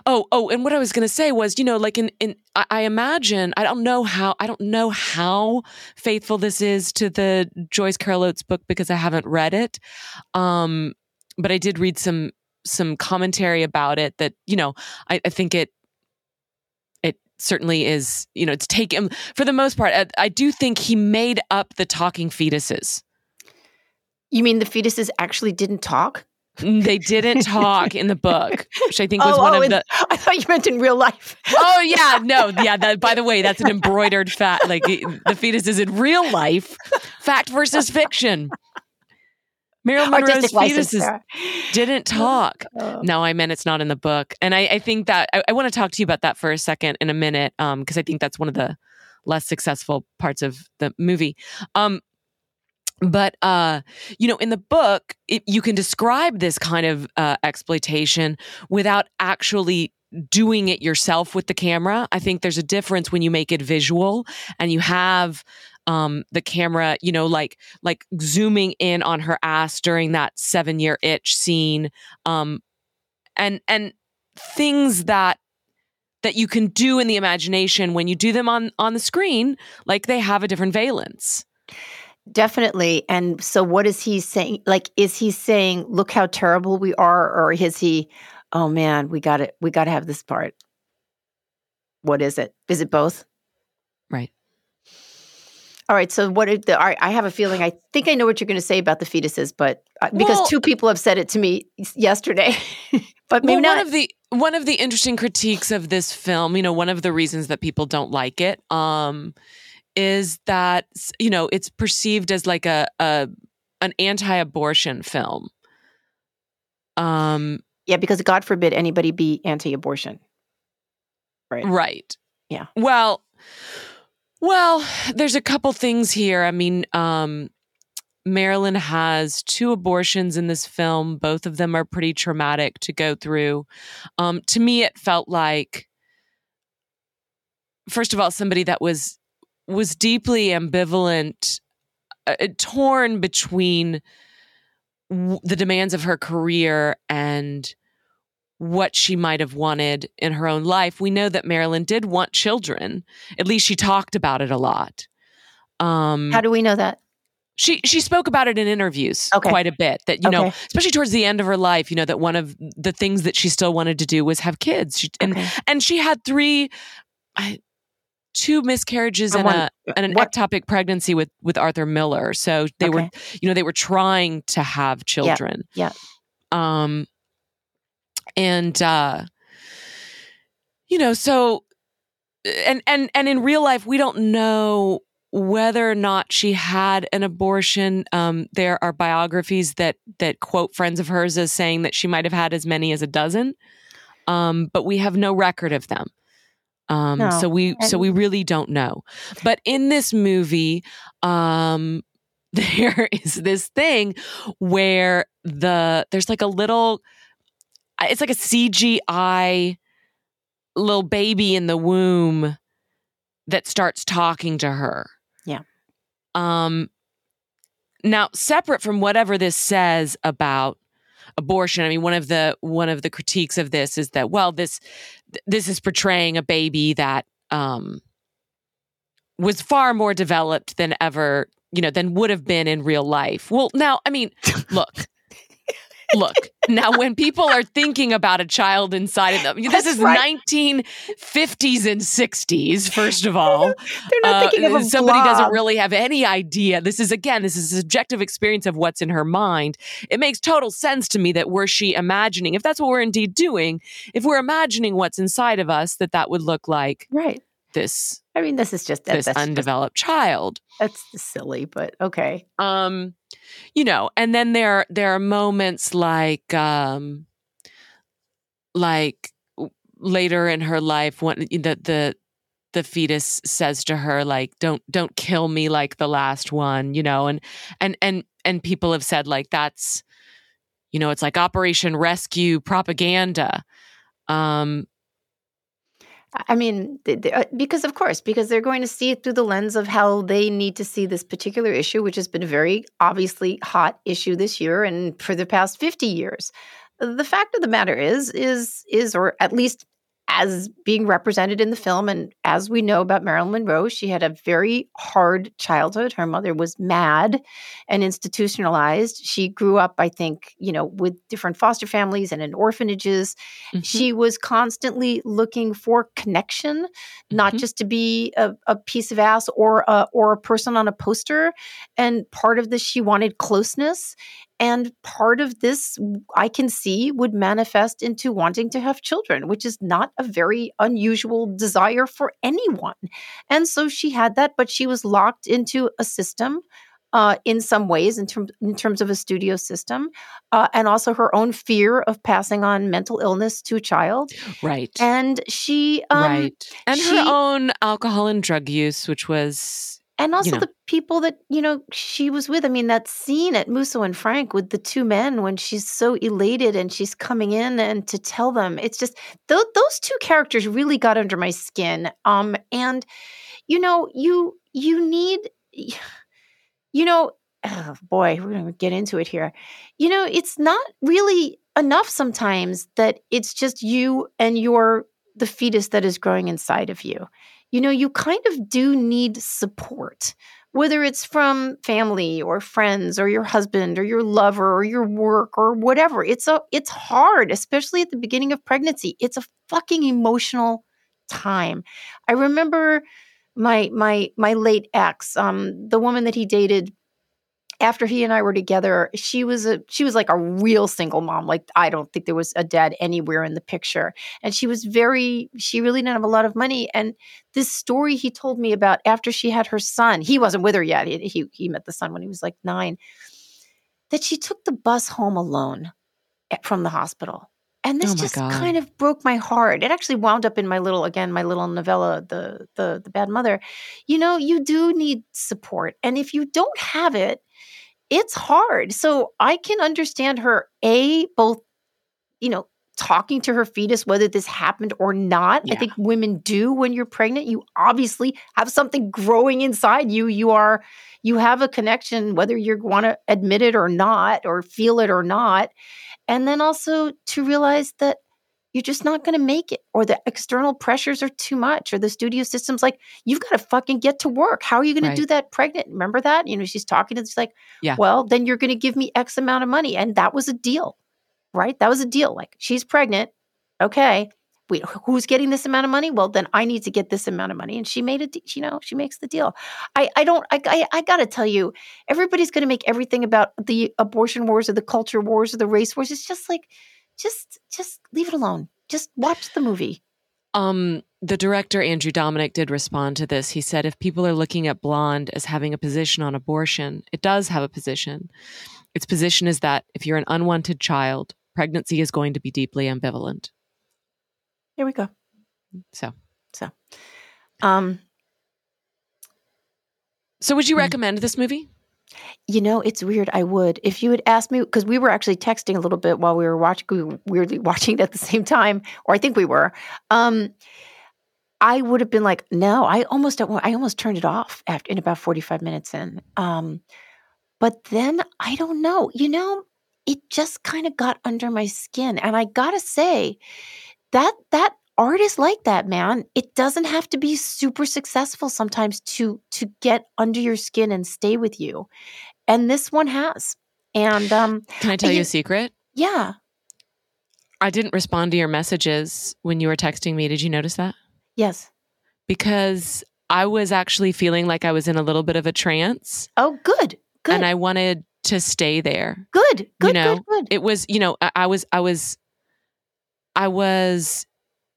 Speaker 2: Oh, oh, and what I was going to say was, you know, like in in I, I, imagine I don't know how I don't know how faithful this is to the Joyce Carol Oates book because I haven't read it. Um, but I did read some some commentary about it that you know I, I think it it certainly is you know it's taken for the most part. I, I do think he made up the talking fetuses.
Speaker 1: You mean the fetuses actually didn't talk?
Speaker 2: They didn't talk in the book, which I think was oh, one
Speaker 1: oh,
Speaker 2: of the.
Speaker 1: I thought you meant in real life.
Speaker 2: oh yeah, no, yeah. That, by the way, that's an embroidered fact. Like the fetus is in real life. Fact versus fiction. Marilyn Monroe's fetuses didn't talk. Oh. No, I meant it's not in the book, and I, I think that I, I, want to talk to you about that for a second in a minute, because um, I think that's one of the less successful parts of the movie. Um, but uh you know in the book it, you can describe this kind of uh, exploitation without actually doing it yourself with the camera. I think there's a difference when you make it visual and you have um the camera you know like like zooming in on her ass during that 7 year itch scene um and and things that that you can do in the imagination when you do them on on the screen like they have a different valence
Speaker 1: Definitely. And so, what is he saying? Like, is he saying, "Look how terrible we are," or is he, "Oh man, we got it. We got to have this part." What is it? Is it both?
Speaker 2: Right.
Speaker 1: All right. So what? Are the, all right, I have a feeling. I think I know what you're going to say about the fetuses, but uh, because
Speaker 2: Well-
Speaker 1: two people have said it to me yesterday, but maybe
Speaker 2: well,
Speaker 1: not.
Speaker 2: one of the one of the interesting critiques of this film, you know, one of the reasons that people don't like it, um, is that you know it's perceived as like a, a an anti-abortion film. Um,
Speaker 1: yeah, because God forbid anybody be anti-abortion. Right.
Speaker 2: right.
Speaker 1: Yeah.
Speaker 2: Well, well, there's a couple things here. I mean, um, Marilyn has two abortions in this film. Both of them are pretty traumatic to go through. Um, to me, it felt like, first of all, somebody that was was deeply ambivalent, uh, uh, torn between w- the demands of her career and what she might have wanted in her own life. We know that Marilyn did want children. At least she talked about it a lot. Um,
Speaker 1: How do we know that?
Speaker 2: she she spoke about it in interviews
Speaker 1: Okay.
Speaker 2: quite a bit. That you know, especially towards the end of her life, you know that one of the things that she still wanted to do was have kids. She, and
Speaker 1: Okay.
Speaker 2: and she had three, I, two miscarriages
Speaker 1: And
Speaker 2: and, a and an
Speaker 1: what-
Speaker 2: ectopic pregnancy with with Arthur Miller. So they were you know they were trying to have children.
Speaker 1: yeah.
Speaker 2: Um. And uh, you know, so and and and in real life, we don't know whether or not she had an abortion. Um, there are biographies that that quote friends of hers as saying that she might have had as many as a dozen, um, but we have no record of them. Um,
Speaker 1: No,
Speaker 2: So we so we really don't know. But in this movie, um, there is this thing where the there's like a little, it's like a CGI little baby in the womb that starts talking to her.
Speaker 1: Yeah.
Speaker 2: Um now separate from whatever this says about abortion, I mean one of the one of the critiques of this is that well this this is portraying a baby that um was far more developed than ever, you know, than would have been in real life. Well, now, I mean, look. Look, now when people are thinking about a child inside of them, this
Speaker 1: That's
Speaker 2: is
Speaker 1: right.
Speaker 2: 1950s and 60s, first of all.
Speaker 1: They're not
Speaker 2: Uh,
Speaker 1: thinking of a
Speaker 2: somebody doesn't really have any idea. This is again, this is a subjective experience of what's in her mind. It makes total sense to me that were she imagining, if that's what we're indeed doing, if we're imagining what's inside of us, that that would look like
Speaker 1: Right.
Speaker 2: this
Speaker 1: I mean, this is just
Speaker 2: this
Speaker 1: that's just,
Speaker 2: undeveloped child.
Speaker 1: that's silly, but okay.
Speaker 2: Um, you know, and then there there are moments like um, like later in her life when the the the fetus says to her like don't don't kill me like the last one you know and and and and people have said like that's you know it's like operation rescue propaganda. Um
Speaker 1: I mean, uh, because of course, because they're going to see it through the lens of how they need to see this particular issue, which has been a very obviously hot issue this year and for the past 50 years. The fact of the matter is, is, is, or at least as being represented in the film, and as we know about Marilyn Monroe, she had a very hard childhood. Her mother was mad and institutionalized. She grew up, I think, you know, with different foster families and in orphanages
Speaker 2: mhm.
Speaker 1: she was constantly looking for connection not
Speaker 2: Mhm.
Speaker 1: just to be a, a piece of ass or a, or a person on a poster and part of this she wanted closeness and part of this i can see would manifest into wanting to have children which is not a very unusual desire for anyone. And so she had that but she was locked into a system uh, in some ways, in, term, in terms of a studio system, uh, and also her own fear of passing on mental illness to a child.
Speaker 2: right.
Speaker 1: And she, um,
Speaker 2: right. And
Speaker 1: she-
Speaker 2: her own alcohol and drug use which was
Speaker 1: and also
Speaker 2: know.
Speaker 1: the people that you know she was with. I mean, that scene at Musso and Frank with the two men when she's so elated and she's coming in and to tell them, it's just th- those two characters really got under my skin. Um, and you know, you you need, you know, oh boy, we're gonna get into it here. You know, it's not really enough sometimes that it's just you and your the fetus that is growing inside of you. You know, you kind of do need support, whether it's from family or friends or your husband or your lover or your work or whatever. It's a it's hard, especially at the beginning of pregnancy. It's a fucking emotional time. I remember my my my late ex, um, the woman that he dated after he and I were together, she was a she was like a real single mom. Like I don't think there was a dad anywhere in the picture. And she was very she really didn't have a lot of money. And this story he told me about after she had her son, he wasn't with her yet. He he, he met the son when he was like 9. That she took the bus home alone eh, from the hospital. And this
Speaker 2: Oh
Speaker 1: just
Speaker 2: God.
Speaker 1: kind of broke my heart. It actually wound up in my little again my little novella the the the bad mother. You know, you do need support. And if you don't have it, it's hard. So I can understand her a both you know talking to her fetus whether this happened or not. I think women do when you're pregnant. You obviously have something growing inside you. You are you have a connection whether you want to admit it or not or feel it or not. And then also to realize that you're just not going to make it or the external pressures are too much or the studio system's like you've got to fucking get to work. How are you going
Speaker 2: Right.
Speaker 1: to do that pregnant? Remember that? You know she's talking to she's like
Speaker 2: Yeah.
Speaker 1: well then you're going to give me x amount of money and that was a deal right? That was a deal like she's pregnant okay wait who's getting this amount of money? Well then i need to get this amount of money and she made it you know she makes the deal. I i don't i i, I gotta tell you everybody's going to make everything about the abortion wars or the culture wars or the race wars. It's just like just just leave it alone just watch the movie
Speaker 2: Um, the director Andrew Dominik did respond to this. He said, if people are looking at Blonde as having a position on abortion, it does have a position. Its position is that if you're an unwanted child, pregnancy is going to be deeply ambivalent.
Speaker 1: here we go
Speaker 2: So,
Speaker 1: um
Speaker 2: so would you
Speaker 1: Hmm.
Speaker 2: recommend this movie?
Speaker 1: You know, it's weird. I would. If you had asked me, because we were actually texting a little bit while we were watching, we were weirdly watching it at the same time, or I think we were. Um, I would have been like, no, I almost, I almost turned it off after in about 45 minutes in. Um, but then I don't know, you know, it just kind of got under my skin. And I gotta say, that that art is like that, man. It doesn't have to be super successful sometimes to to get under your skin and stay with you. And this one has. And um
Speaker 2: Can I tell you
Speaker 1: you-
Speaker 2: a secret?
Speaker 1: yeah,
Speaker 2: I didn't respond to your messages when you were texting me. Did you notice that?
Speaker 1: yes.
Speaker 2: Because I was actually feeling like I was in a little bit of a trance
Speaker 1: Oh, good. Good.
Speaker 2: and I wanted to stay there.
Speaker 1: good. Good, you
Speaker 2: know,
Speaker 1: good, good.
Speaker 2: it was you know I, I was i was i was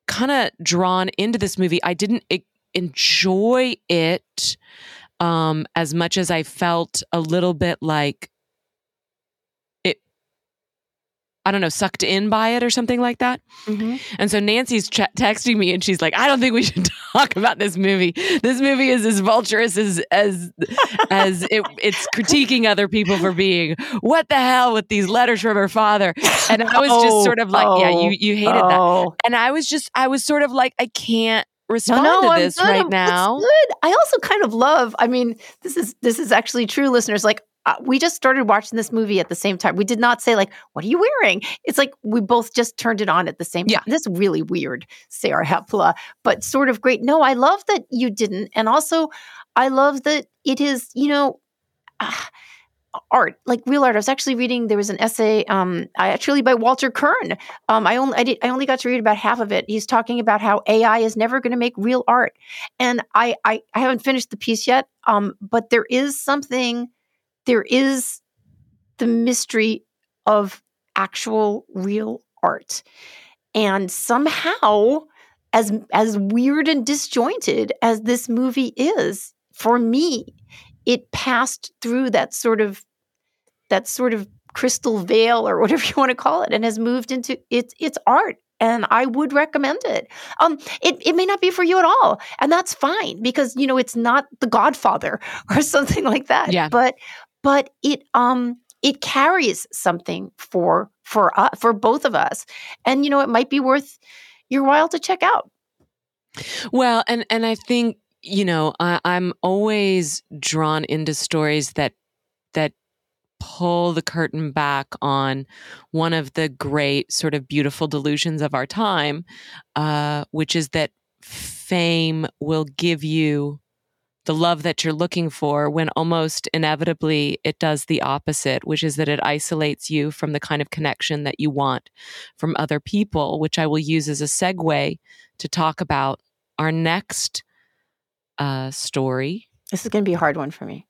Speaker 2: kind of drawn into this movie. I didn't enjoy it um as much as i felt a little bit like it i don't know sucked in by it or something like that
Speaker 1: Mhm.
Speaker 2: and so nancy's ch- texting me and she's like i don't think we should talk about this movie this movie is as vulturous as as as it, it's critiquing other people for being what the hell with these letters from her father and i was
Speaker 1: Oh,
Speaker 2: just sort of like yeah
Speaker 1: oh,
Speaker 2: you you hated that
Speaker 1: Oh.
Speaker 2: and i was just i was sort of like i can't respond
Speaker 1: no,
Speaker 2: to
Speaker 1: I'm
Speaker 2: this
Speaker 1: good.
Speaker 2: right
Speaker 1: I'm-
Speaker 2: now
Speaker 1: good. I also kind of love. I mean, this is this is actually true, listeners. Like, uh, we just started watching this movie at the same time. We did not say like, "What are you wearing?" It's like we both just turned it on at the same
Speaker 2: Yeah.
Speaker 1: time. This is really weird, Sarah Hepola, but sort of great. No, I love that you didn't, and also, I love that it is. You know. ah, art like real art i was actually reading there was an essay um I- actually by walter kirn um i only i did i only got to read about half of it he's talking about how ai is never going to make real art and I, I i haven't finished the piece yet um but there is something there is the mystery of actual real art and somehow as as weird and disjointed as this movie is for me it passed through that sort of that sort of crystal veil or whatever you want to call it and has moved into its its art and I would recommend it. Um, it it may not be for you at all, and that's fine because you know it's not The Godfather or something like that.
Speaker 2: Yeah.
Speaker 1: But but it um it carries something for for us for both of us, and you know it might be worth your while to check out.
Speaker 2: Well, and and I think you know I, I'm always drawn into stories that that pull the curtain back on one of the great sort of beautiful delusions of our time, uh, which is that fame will give you the love that you're looking for when almost inevitably it does the opposite, which is that it isolates you from the kind of connection that you want from other people, which I will use as a segue to talk about our next uh, story,
Speaker 1: This is going to be a hard one for me.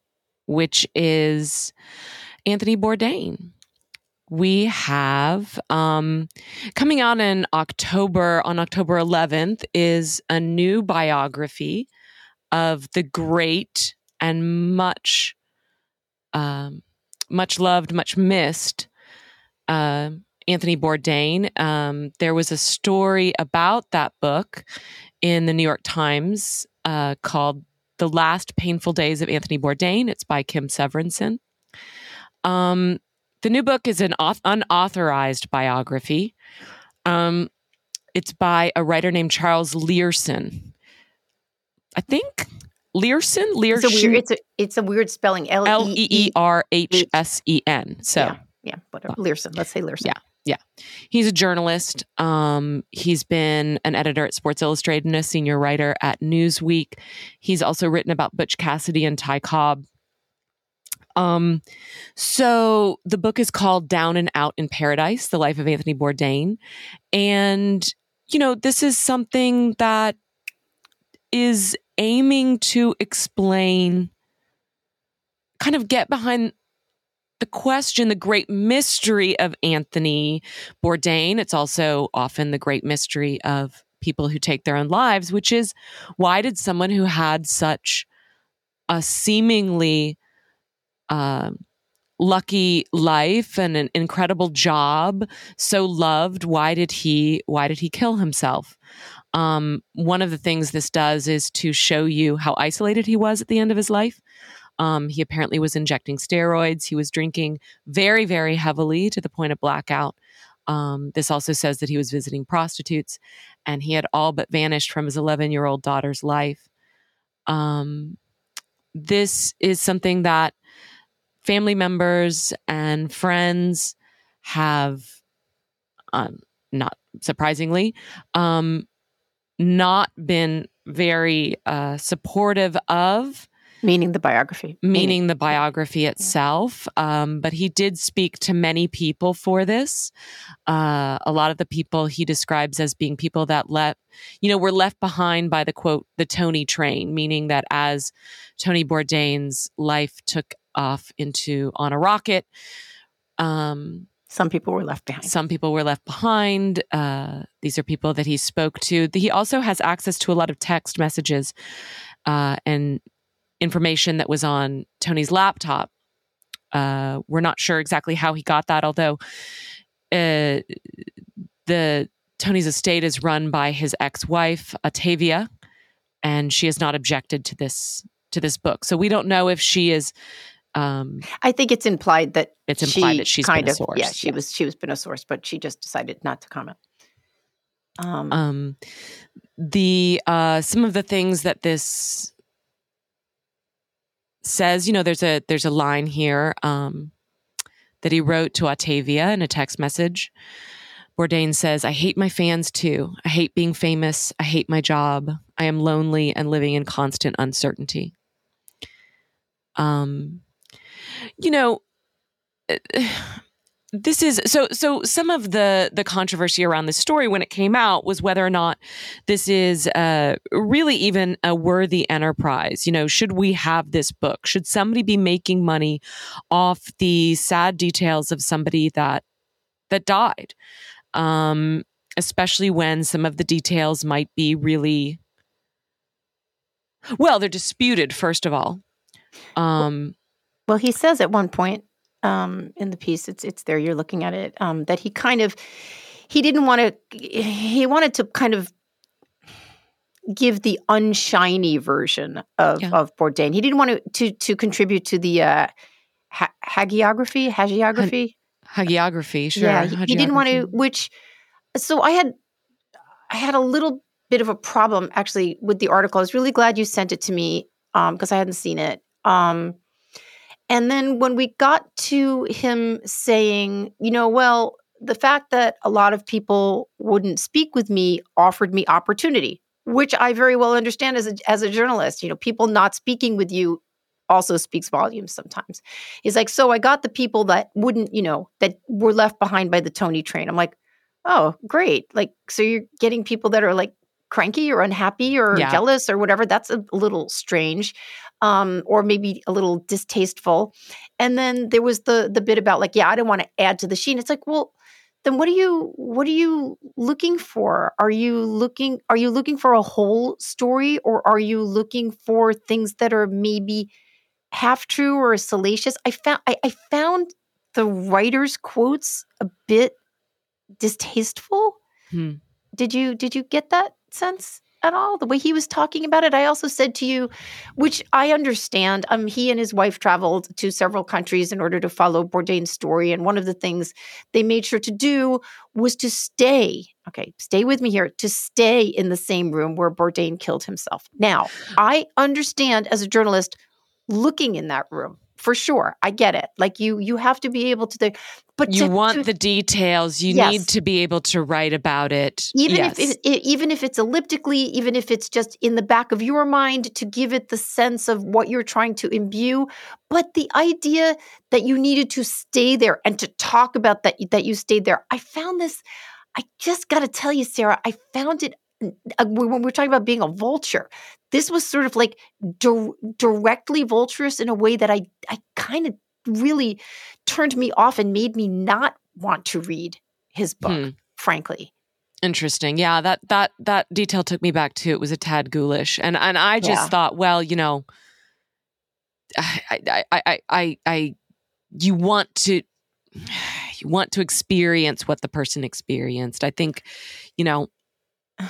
Speaker 2: which is Anthony Bourdain. We have um, coming out in October, on October 11th, is a new biography of the great and much, um, much loved, much missed uh, Anthony Bourdain. Um, there was a story about that book in the New York Times uh, called "The Last Painful Days of Anthony Bourdain." It's by Kim Severson. Um, the new book is an auth- unauthorized biography. Um, it's by a writer named Charles Leerhsen. I think Leerhsen.
Speaker 1: It's a weird. It's a it's a weird spelling. L
Speaker 2: L E E R H S E N. So
Speaker 1: Yeah, yeah, whatever. Leerhsen. Let's say Leerhsen.
Speaker 2: Yeah. Yeah. he's a journalist. Um, he's been an editor at Sports Illustrated and a senior writer at Newsweek. He's also written about Butch Cassidy and Ty Cobb. Um, so the book is called Down and Out in Paradise: The Life of Anthony Bourdain, and you know this is something that is aiming to explain, kind of get behind the question, the great mystery of Anthony Bourdain. It's also often the great mystery of people who take their own lives, which is why did someone who had such a seemingly um lucky life and an incredible job, so loved, why did he why did he kill himself? Um, one of the things this does is to show you how isolated he was at the end of his life. Um, he apparently was injecting steroids. He was drinking very, very heavily to the point of blackout. Um, this also says that he was visiting prostitutes and he had all but vanished from his 11 year old daughter's life. Um, this is something that family members and friends have, um, not surprisingly, um, not been very uh, supportive of
Speaker 1: Meaning the biography.
Speaker 2: meaning the biography itself. Um, but he did speak to many people for this. Uh, a lot of the people he describes as being people that let, you know, were left behind by the quote, the Tony train, meaning that as Tony Bourdain's life took off into on a rocket, um,
Speaker 1: Some people were left behind.
Speaker 2: some people were left behind. Uh, these are people that he spoke to. He also has access to a lot of text messages uh, and information that was on Tony's laptop. Uh, we're not sure exactly how he got that, although uh, the Tony's estate is run by his ex-wife Ottavia, and she has not objected to this to this book. So we don't know if she is. Um,
Speaker 1: I think it's implied that
Speaker 2: it's implied
Speaker 1: she
Speaker 2: that she's
Speaker 1: kind
Speaker 2: been a
Speaker 1: of
Speaker 2: source.
Speaker 1: yeah. she was she was been a source, but she just decided not to comment. Um,
Speaker 2: um the uh some of the things that this says you know there's a there's a line here um that he wrote to Octavia in a text message. Bourdain says I hate my fans too. I hate being famous. I hate my job. I am lonely and living in constant uncertainty. Um you know this is so so some of the the controversy around this story when it came out was whether or not this is uh really even a worthy enterprise. You know should we have this book? Should somebody be making money off the sad details of somebody that that died? Um especially when some of the details might be really well they're disputed first of all. Um
Speaker 1: well, he says at one point um, in the piece, it's it's there. You're looking at it um, that he kind of he didn't want to. He wanted to kind of give the unshiny version of
Speaker 2: Yeah.
Speaker 1: of Bourdain. He didn't want to to, to contribute to the uh, ha- hagiography, hagiography.
Speaker 2: hagiography sure
Speaker 1: Yeah, he, he didn't want to. Which, so I had, I had a little bit of a problem actually with the article. I was really glad you sent it to me because I hadn't seen it. Um, and then when we got to him saying, you know, well, the fact that a lot of people wouldn't speak with me offered me opportunity, which I very well understand as a as a journalist. You know, people not speaking with you also speaks volumes sometimes. He's like, so I got the people that wouldn't, you know, that were left behind by the Tony train. I'm like, oh, great. Like, so you're getting people that are like cranky or unhappy or
Speaker 2: Yeah.
Speaker 1: jealous or whatever. That's a little strange, um, or maybe a little distasteful. And then there was the the bit about like, yeah, I don't want to add to the sheen. It's like, well, then what are you what are you looking for? Are you looking are you looking for a whole story, or are you looking for things that are maybe half true or salacious? I found I, I found the writer's quotes a bit distasteful.
Speaker 2: Hmm.
Speaker 1: Did you did you get that sense at all? The way he was talking about it. I also said to you, which I understand. Um, he and his wife traveled to several countries in order to follow Bourdain's story, and one of the things they made sure to do was to stay. Okay, stay with me here. To stay in the same room where Bourdain killed himself. Now, I understand as a journalist looking in that room for sure. I get it. Like you, you have to be able to. But
Speaker 2: You
Speaker 1: to-
Speaker 2: want
Speaker 1: to-
Speaker 2: the details. You
Speaker 1: Yes.
Speaker 2: need to be able to write about it.
Speaker 1: even
Speaker 2: yes.
Speaker 1: if it, even if it's elliptically even if it's just in the back of your mind to give it the sense of what you're trying to imbue but the idea that you needed to stay there and to talk about that that you stayed there i found this i just got to tell you sarah i found it when when we're talking about being a vulture this was sort of like dir- directly vulturous in a way that i i kind of really turned me off and made me not want to read his book
Speaker 2: Hmm.
Speaker 1: frankly
Speaker 2: Interesting. Yeah, that that that detail took me back too. It was a tad ghoulish, and and I just
Speaker 1: Yeah.
Speaker 2: thought, well, you know, I I I, I, I you want to you want to experience what the person experienced. I think, you know.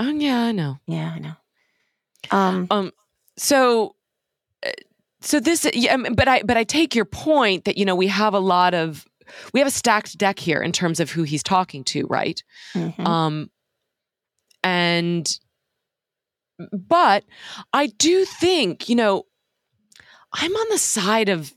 Speaker 2: Oh yeah, I know.
Speaker 1: Yeah, I know. Um, um
Speaker 2: so uh, so this yeah, um, but i but i take your point that you know we have a lot of we have a stacked deck here in terms of who he's talking to right
Speaker 1: mhm.
Speaker 2: um and but i do think you know i'm on the side of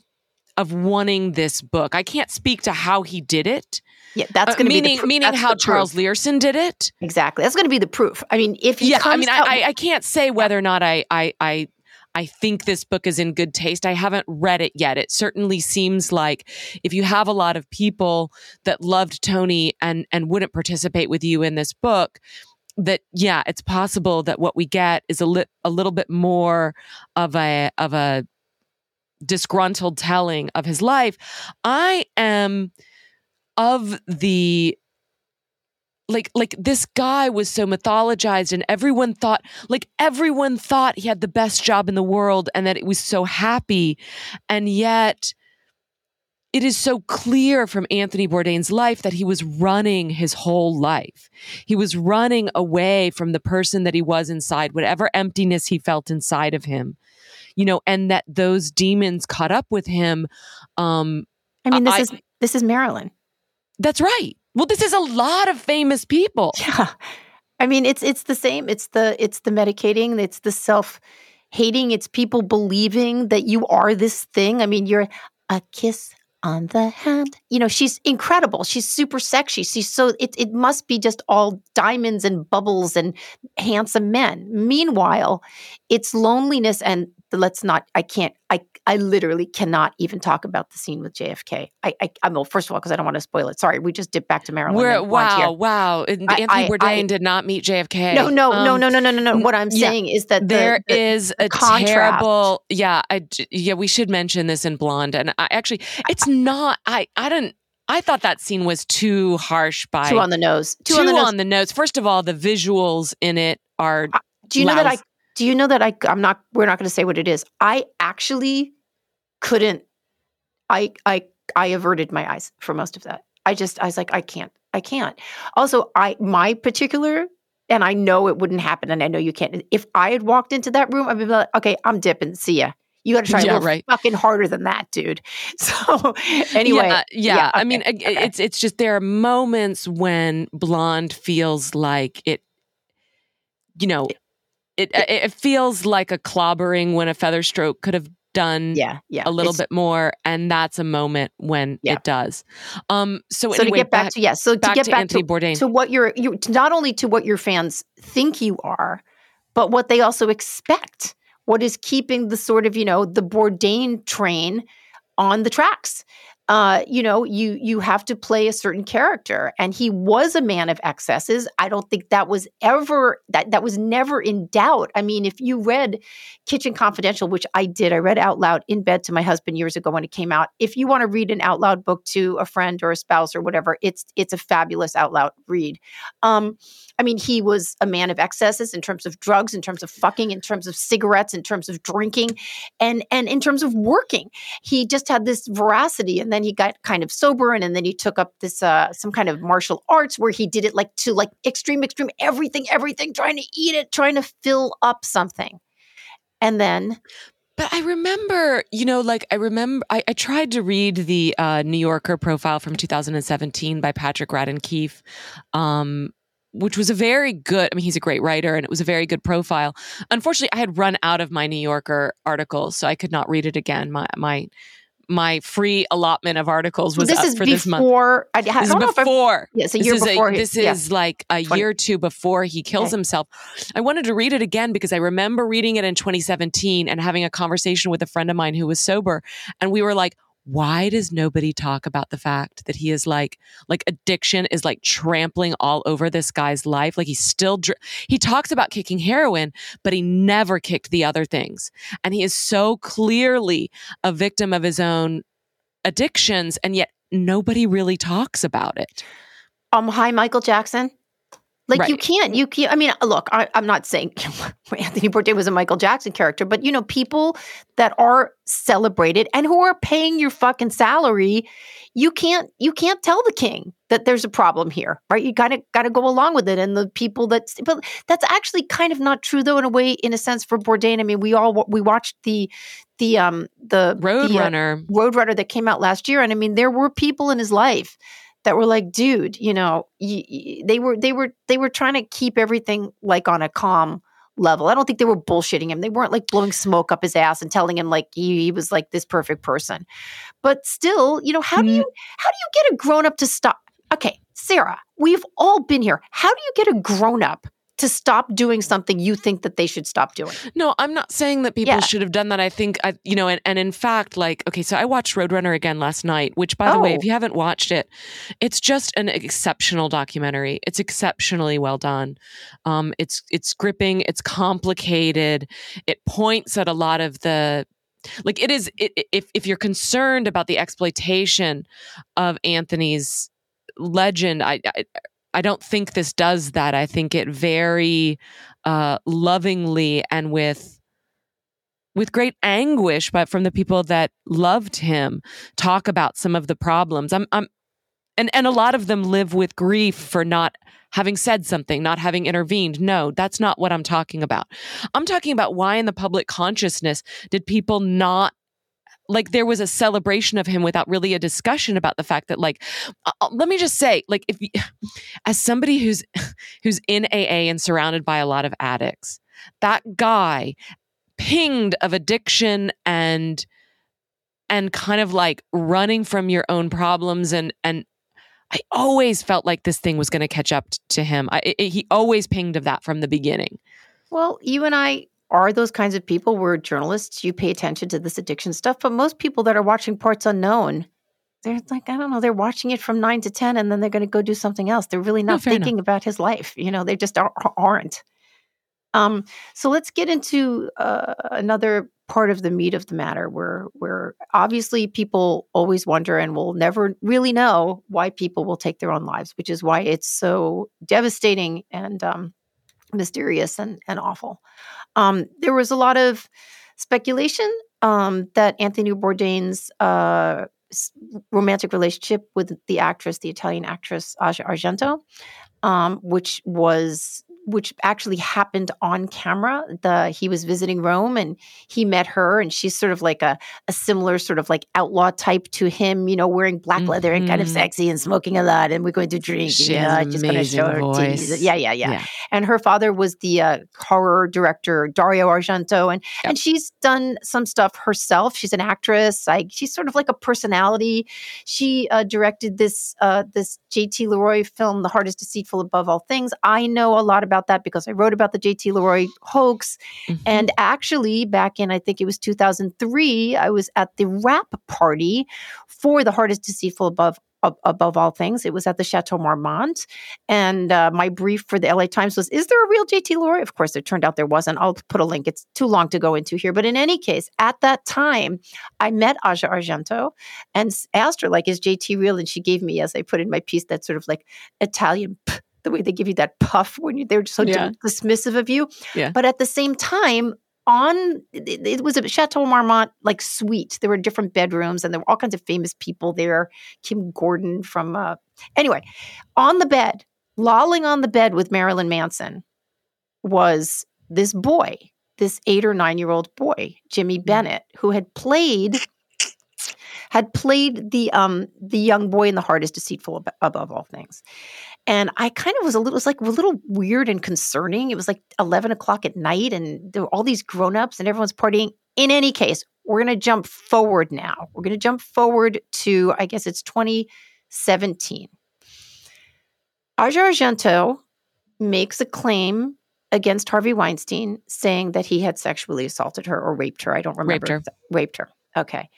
Speaker 2: of wanting this book i can't speak to how he did it
Speaker 1: yeah, that's
Speaker 2: uh,
Speaker 1: going to be the
Speaker 2: meaning
Speaker 1: proof.
Speaker 2: meaning how charles
Speaker 1: proof.
Speaker 2: leerhsen did it
Speaker 1: exactly. That's going to be the proof. I mean, if he
Speaker 2: yeah, I mean, I,
Speaker 1: out,
Speaker 2: I, I can't say whether or not I, I, I, I think this book is in good taste. I haven't read it yet. It certainly seems like if you have a lot of people that loved Tony and and wouldn't participate with you in this book, that yeah, it's possible that what we get is a lit a little bit more of a of a disgruntled telling of his life. I am of the like like this guy was so mythologized and everyone thought like everyone thought he had the best job in the world and that it was so happy and yet it is so clear from Anthony Bourdain's life that he was running his whole life. He was running away from the person that he was inside, whatever emptiness he felt inside of him. You know, and that those demons caught up with him. Um,
Speaker 1: I mean, this
Speaker 2: I-
Speaker 1: is this is Marilyn.
Speaker 2: That's right. Well, this is a lot of famous people.
Speaker 1: Yeah, I mean, it's it's the same. It's the it's the medicating. It's the self hating. It's people believing that you are this thing. I mean, you're a kiss on the hand. You know, she's incredible. She's super sexy. She's so it it must be just all diamonds and bubbles and handsome men. Meanwhile, it's loneliness and let's not I can't I I literally cannot even talk about the scene with JFK. I I I'm well, first of all because I don't want to spoil it. Sorry, we just dipped back to Marilyn.
Speaker 2: We're,
Speaker 1: and Blanche here.
Speaker 2: wow, wow. Anthony
Speaker 1: I-
Speaker 2: Bourdain
Speaker 1: I-
Speaker 2: did not meet JFK.
Speaker 1: No, no, no,
Speaker 2: Um,
Speaker 1: no, no, no, no, no.
Speaker 2: n-
Speaker 1: What I'm
Speaker 2: yeah,
Speaker 1: saying is that the-
Speaker 2: There
Speaker 1: the,
Speaker 2: is a terrible, yeah, I, yeah. We should mention this in Blonde, and I actually, it's not. I, I didn't. I thought that scene was too harsh by
Speaker 1: two on the nose. Two,
Speaker 2: too
Speaker 1: on the nose.
Speaker 2: First of all, the visuals in it are
Speaker 1: do you know that I? Do you know that I? I'm not. We're not going to say what it is. I actually couldn't. I I I averted my eyes for most of that. I just I was like I can't. I can't. Also, I my particular. And I know it wouldn't happen, and I know you can't. If I had walked into that room, I'd be like, "Okay, I'm dipping. See ya." You got to try
Speaker 2: Yeah, right.
Speaker 1: fucking harder than that, dude. So anyway,
Speaker 2: yeah, yeah. I mean,
Speaker 1: okay.
Speaker 2: it's it's just there are moments when Blonde feels like it. You know, it it, it feels like a clobbering when a feather stroke could have done
Speaker 1: yeah, yeah,
Speaker 2: a little
Speaker 1: it's-
Speaker 2: bit more, and that's a moment when
Speaker 1: Yeah.
Speaker 2: it does. Um. So,
Speaker 1: So
Speaker 2: anyway,
Speaker 1: to get back, to yes, so to
Speaker 2: back
Speaker 1: get
Speaker 2: to
Speaker 1: back
Speaker 2: Anthony
Speaker 1: to,
Speaker 2: Bourdain.
Speaker 1: to what you're you not only to what your fans think you are, but what they also expect. What is keeping the sort of you know the Bourdain train on the tracks? Uh, you know, you you have to play a certain character, and he was a man of excesses. I don't think that was ever that that was never in doubt. I mean, if you read Kitchen Confidential, which I did, I read out loud in bed to my husband years ago when it came out. If you want to read an out loud book to a friend or a spouse or whatever, it's it's a fabulous out loud read. Um, I mean, he was a man of excesses in terms of drugs, in terms of fucking, in terms of cigarettes, in terms of drinking, and and in terms of working. He just had this veracity, and then he got kind of sober, and, and then he took up this uh, some kind of martial arts where he did it like to like extreme, extreme, everything, everything, trying to eat it, trying to fill up something, and then
Speaker 2: but I remember, you know, like I remember, I, I tried to read the uh, New Yorker profile from 2017 by Patrick Radden Keefe, um, which was a very good, I mean, he's a great writer and it was a very good profile. Unfortunately, I had run out of my New Yorker articles, so I could not read it again. My, my, my free allotment of articles was
Speaker 1: this
Speaker 2: up
Speaker 1: is
Speaker 2: for
Speaker 1: before,
Speaker 2: this month.
Speaker 1: I, I
Speaker 2: This is
Speaker 1: don't know if I-
Speaker 2: before.
Speaker 1: yes, a
Speaker 2: This
Speaker 1: year
Speaker 2: is,
Speaker 1: before.
Speaker 2: a,
Speaker 1: he-
Speaker 2: this
Speaker 1: yeah.
Speaker 2: is like a
Speaker 1: 20
Speaker 2: year or two before he kills
Speaker 1: Okay.
Speaker 2: himself. I wanted to read it again because I remember reading it in 2017 and having a conversation with a friend of mine who was sober, and we were like, "Why does nobody talk about the fact that he is like, like addiction is like trampling all over this guy's life? Like he's still dr- he talks about kicking heroin, but he never kicked the other things, and he is so clearly a victim of his own addictions, and yet." Nobody really talks about it.
Speaker 1: um hi michael jackson like you can't you can't i mean look I, i'm not saying anthony bourdain was a michael jackson character but you know people that are celebrated and who are paying your fucking salary you can't you can't tell the king that there's a problem here right? You gotta gotta go along with it. And the people that but that's actually kind of not true though in a way in a sense for bourdain. I mean we all we watched the the um the uh,
Speaker 2: Roadrunner.
Speaker 1: Roadrunner that came out last year, and I mean, there were people in his life that were like, "Dude, you know," y- y- they were they were they were trying to keep everything like on a calm level. I don't think they were bullshitting him. They weren't like blowing smoke up his ass and telling him like he, he was like this perfect person. But still, you know, how do
Speaker 2: Mm.
Speaker 1: you how do you get a grown up to stop? Okay, Sarah, we've all been here. How do you get a grown up to stop doing something you think that they should stop doing?
Speaker 2: No, I'm not saying that people
Speaker 1: Yeah.
Speaker 2: should have done that. I think, I, you know, and, and in fact, like, okay, so I watched Roadrunner again last night, which, by the way,
Speaker 1: Oh.
Speaker 2: if you haven't watched it, it's just an exceptional documentary. It's exceptionally well done. Um, it's it's gripping. It's complicated. It points at a lot of the. Like it is, it, if if you're concerned about the exploitation of Anthony's legend, I, I I don't think this does that. I think it very uh, lovingly and with with great anguish, but from the people that loved him, talk about some of the problems. I'm, I'm, and and a lot of them live with grief for not having said something, not having intervened. No, that's not what I'm talking about. I'm talking about why in the public consciousness did people not like there was a celebration of him without really a discussion about the fact that like uh, uh, let me just say like if you, as somebody who's who's in AA and surrounded by a lot of addicts that guy pinged of addiction and and kind of like running from your own problems and and I always felt like this thing was going to catch up t- to him. I, it, he always pinged of that from the beginning.
Speaker 1: Well, you and I are those kinds of people. We're journalists. You pay attention to this addiction stuff. But most people that are watching Parts Unknown, they're like, I don't know, they're watching it from nine to 10 and then they're going to go do something else. They're really not
Speaker 2: fair
Speaker 1: thinking about his life. You know, they just are, aren't. Um, so let's get into uh, another part of the meat of the matter where where obviously people always wonder and will never really know why people will take their own lives, which is why it's so devastating and um, mysterious and, and awful. Um, there was a lot of speculation um, that Anthony Bourdain's uh, romantic relationship with the actress, the Italian actress Asia Argento, um, which was which actually happened on camera. The he was visiting Rome and he met her, and she's sort of like a a similar sort of like outlaw type to him, you know, wearing black leather and kind of
Speaker 2: Mhm.
Speaker 1: sexy and smoking a lot, and we're going to drink.
Speaker 2: She
Speaker 1: you know,
Speaker 2: has
Speaker 1: just to show her titties.
Speaker 2: voice.
Speaker 1: Yeah, yeah, yeah
Speaker 2: Yeah.
Speaker 1: and her father was the uh, horror director Dario Argento, and
Speaker 2: Yep.
Speaker 1: and she's done some stuff herself. She's an actress. Like she's sort of like a personality. She uh, directed this uh, this J.T. Leroy film, The Heart Is Deceitful Above All Things. I know a lot about that because I wrote about the JT Leroy hoax.
Speaker 2: Mhm.
Speaker 1: And actually, back in I think it was 2003, I was at the wrap party for the heart is deceitful above above all things. It was at the Chateau Marmont, and uh, my brief for the LA Times was: Is there a real JT Leroy? Of course, it turned out there wasn't. I'll put a link. It's too long to go into here, but in any case, at that time, I met Asia Argento and asked her, like, "Is JT real?" And she gave me, as I put in my piece, that sort of like Italian. p- The way they give you that puff when you, they're so
Speaker 2: Yeah.
Speaker 1: dismissive of you,
Speaker 2: Yeah.
Speaker 1: but at the same time, on it, it was a Chateau Marmont like suite. There were different bedrooms, and there were all kinds of famous people there. Kim Gordon from uh, anyway, on the bed, lolling on the bed with Marilyn Manson, was this boy, this eight or nine year old boy, Jimmy Bennett, who had played had played the um the young boy in the heart is deceitful ab- above all things. And i kind of was a little it was like a little weird and concerning. It was like 11 o'clock at night and there were all these grown-ups and everyone's partying. In any case we're going to jump forward now. We're going to jump forward to i guess it's 2017 asia argento makes a claim against harvey weinstein saying that he had sexually assaulted her or raped her. I don't remember
Speaker 2: Raped her.
Speaker 1: raped her. Okay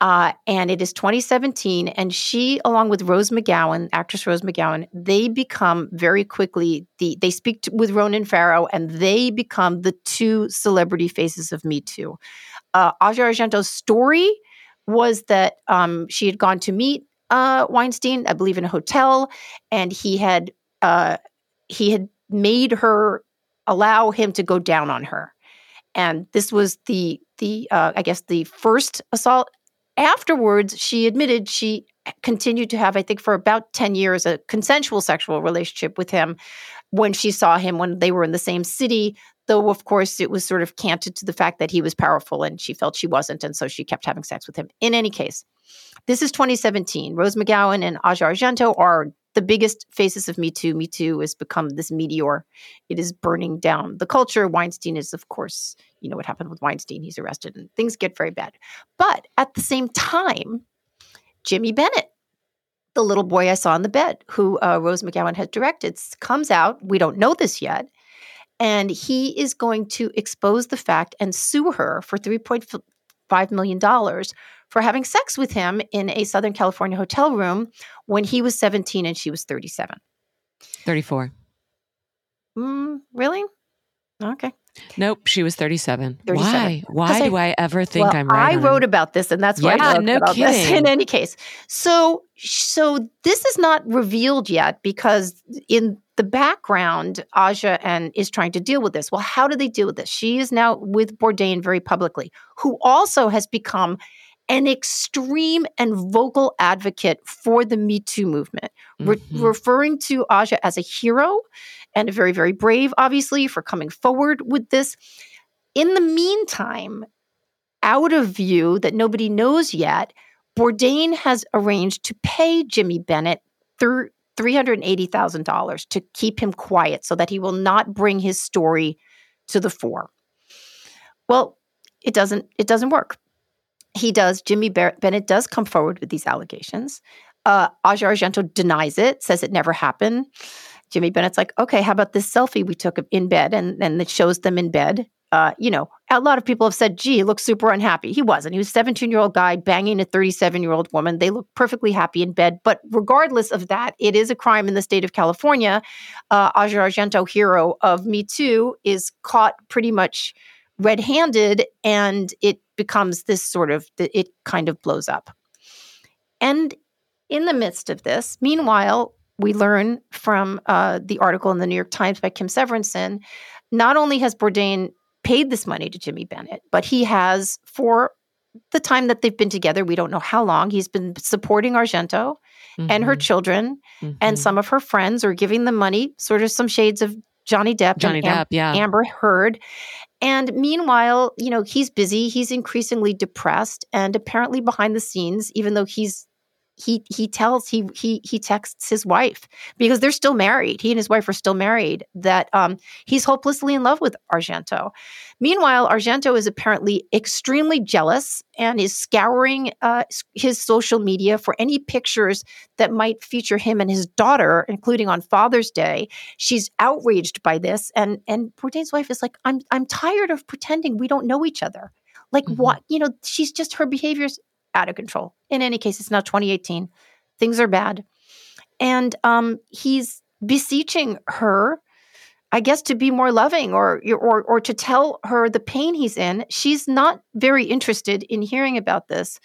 Speaker 1: uh, and it is 2017, and she, along with Rose McGowan, actress Rose McGowan, they become very quickly the. They speak to, with Ronan Farrow, and they become the two celebrity faces of Me Too. Uh, Asia Argento's story was that um, she had gone to meet uh, Weinstein, I believe, in a hotel, and he had uh, he had made her allow him to go down on her, and this was the the uh, I guess the first assault afterwards, she admitted she continued to have, I think, for about 10 years, a consensual sexual relationship with him when she saw him when they were in the same city. Though, of course, it was sort of canted to the fact that he was powerful and she felt she wasn't. And so she kept having sex with him. In any case, this is 2017. Rose McGowan and Asia Argento are the biggest faces of Me Too. Me Too has become this meteor. It is burning down the culture. Weinstein is, of course, you know what happened with Weinstein. He's arrested and things get very bad. But at the same time, Jimmy Bennett, the little boy I saw in the bed, who uh, Rose McGowan has directed, comes out. We don't know this yet. And he is going to expose the fact and sue her for $3.5 million for having sex with him in a Southern California hotel room when he was 17 and she was 37.
Speaker 2: 34.
Speaker 1: Mm, really? Okay.
Speaker 2: Nope, she was 37.
Speaker 1: 37.
Speaker 2: Why? Why
Speaker 1: I-
Speaker 2: do I ever think
Speaker 1: well,
Speaker 2: I'm right?
Speaker 1: I wrote
Speaker 2: it?
Speaker 1: about this, and that's why
Speaker 2: Yeah,
Speaker 1: I wrote
Speaker 2: no
Speaker 1: about this.
Speaker 2: kidding.
Speaker 1: In any case, so so this is not revealed yet because in the background, Asia and is trying to deal with this. Well, how do they deal with this? She is now with Bourdain very publicly, who also has become an extreme and vocal advocate for the Me Too movement, re-
Speaker 2: Mhm.
Speaker 1: referring to Asia as a hero and a very, very brave, obviously, for coming forward with this. In the meantime, out of view that nobody knows yet, Bourdain has arranged to pay Jimmy Bennett thir- $380,000 to keep him quiet so that he will not bring his story to the fore. Well, it doesn't it doesn't work. He does Jimmy Bennett does come forward with these allegations. Uh, Asia Argento denies it, says it never happened. Jimmy Bennett's like, okay, how about this selfie we took in bed? And and it shows them in bed. Uh, you know, a lot of people have said, gee, he looks super unhappy. He wasn't. He was a 17 year old guy banging a 37 year old woman. They look perfectly happy in bed. But regardless of that, it is a crime in the state of California. Uh, Asia Argento, hero of Me Too, is caught pretty much red handed and it becomes this sort of, it kind of blows up. And in the midst of this, meanwhile, we learn from uh, the article in the New York Times by Kim Severson, not only has Bourdain paid this money to Jimmy Bennett, but he has, for the time that they've been together, we don't know how long, he's been supporting Argento and her
Speaker 2: Mhm.
Speaker 1: children and
Speaker 2: Mhm.
Speaker 1: some of her friends are giving them money, sort of some shades of Johnny Depp
Speaker 2: Johnny
Speaker 1: and Am-
Speaker 2: Depp, yeah.
Speaker 1: Amber Heard. And meanwhile, you know, he's busy, he's increasingly depressed, and apparently behind the scenes, even though he's he he tells he he he texts his wife because they're still married. He and his wife are still married. That um, he's hopelessly in love with Argento. Meanwhile, Argento is apparently extremely jealous and is scouring uh, his social media for any pictures that might feature him and his daughter, including on Father's Day. She's outraged by this, and and Bourdain's wife is like, "I'm I'm tired of pretending we don't know each other." Like mm-hmm. what? You know, she's just her behavior's out of control. In any case, it's now 2018. Things are bad. And um, he's beseeching her, I guess, to be more loving or, or, or to tell her the pain he's in. She's not very interested in hearing about this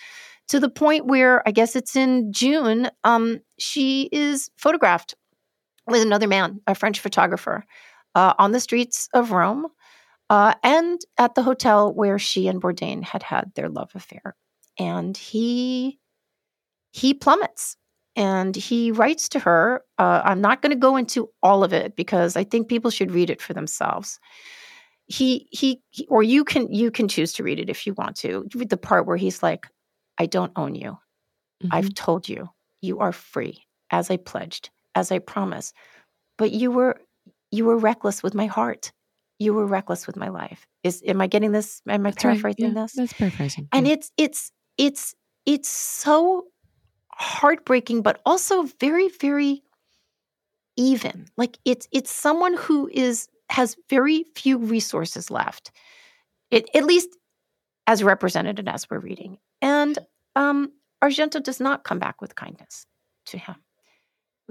Speaker 1: to the point where I guess it's in June, um, she is photographed with another man, a French photographer, uh, on the streets of Rome. Uh, and at the hotel where she and Bourdain had had their love affair and he he plummets and he writes to her uh, i'm not going to go into all of it because i think people should read it for themselves. He, he he or you can you can choose to read it if you want to read the part where he's like i don't own you. Mm-hmm. i've told you. You are free as i pledged as i promised. But you were you were reckless with my heart. You were reckless with my life. Is am i getting this am i
Speaker 2: that's
Speaker 1: paraphrasing
Speaker 2: right. yeah,
Speaker 1: this?
Speaker 2: that's paraphrasing.
Speaker 1: And yeah. it's it's it's it's so heartbreaking but also very very even like it's it's someone who is has very few resources left it, at least as represented and as we're reading and um argento does not come back with kindness to him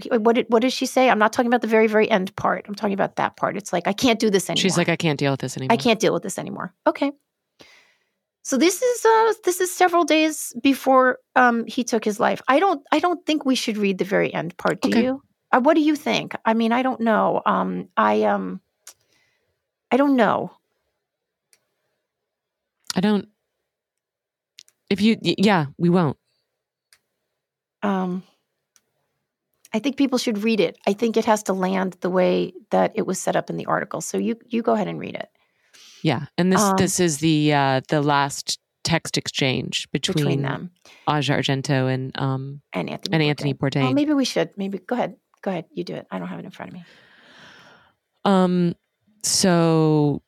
Speaker 1: what did, what does she say? I'm not talking about the very very end part. I'm talking about that part. It's like I can't do this anymore.
Speaker 2: She's like I can't deal with this anymore.
Speaker 1: I can't deal with this anymore. Okay. So this is uh, this is several days before um, he took his life. I don't I don't think we should read the very end part. Do okay. you? Uh, what do you think? I mean, I don't know. Um, I um, I don't know.
Speaker 2: I don't. If you, yeah, we won't.
Speaker 1: Um, I think people should read it. I think it has to land the way that it was set up in the article. So you you go ahead and read it.
Speaker 2: Yeah, and this um, this is the uh, the last text exchange between, between them, Asia Argento and um
Speaker 1: and Anthony
Speaker 2: and Anthony Bourdain.
Speaker 1: Oh, maybe we should. Maybe go ahead. Go ahead. You do it. I don't have it in front of me.
Speaker 2: Um. So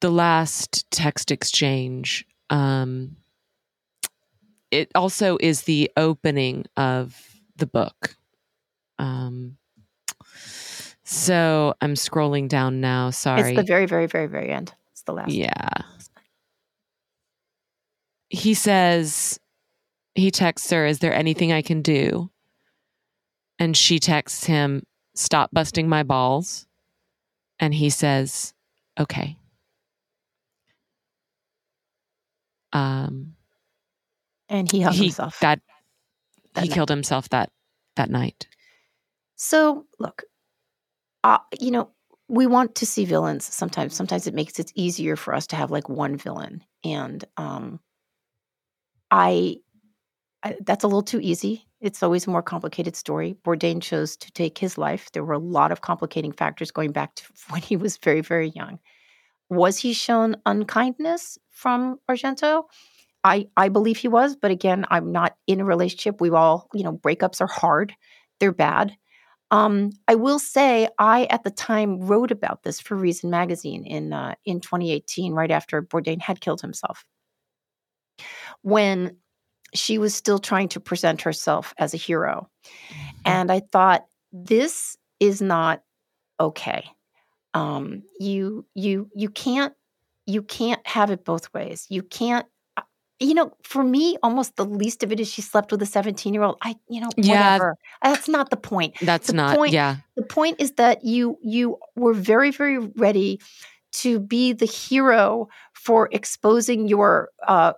Speaker 2: the last text exchange. Um. It also is the opening of the book. Um so I'm scrolling down now. Sorry.
Speaker 1: It's the very, very, very, very end. It's the last.
Speaker 2: Yeah. He says, he texts her, Is there anything I can do? And she texts him, Stop busting my balls. And he says, Okay. Um,
Speaker 1: and he hung he, himself.
Speaker 2: That, that he night. killed himself that that night.
Speaker 1: So look, uh, you know, we want to see villains sometimes. Sometimes it makes it easier for us to have like one villain. And um, I, I, that's a little too easy. It's always a more complicated story. Bourdain chose to take his life. There were a lot of complicating factors going back to when he was very, very young. Was he shown unkindness from Argento? I, I believe he was, but again, I'm not in a relationship. We all, you know, breakups are hard, they're bad. Um, I will say, I at the time wrote about this for Reason magazine in uh, in 2018, right after Bourdain had killed himself, when she was still trying to present herself as a hero, mm-hmm. and I thought this is not okay. Um, you you you can't you can't have it both ways. You can't you know, for me, almost the least of it is she slept with a 17 year old. I, you know, yeah, whatever. That's not the point.
Speaker 2: That's
Speaker 1: the
Speaker 2: not,
Speaker 1: point,
Speaker 2: yeah.
Speaker 1: The point is that you, you were very, very ready to be the hero for exposing your uh,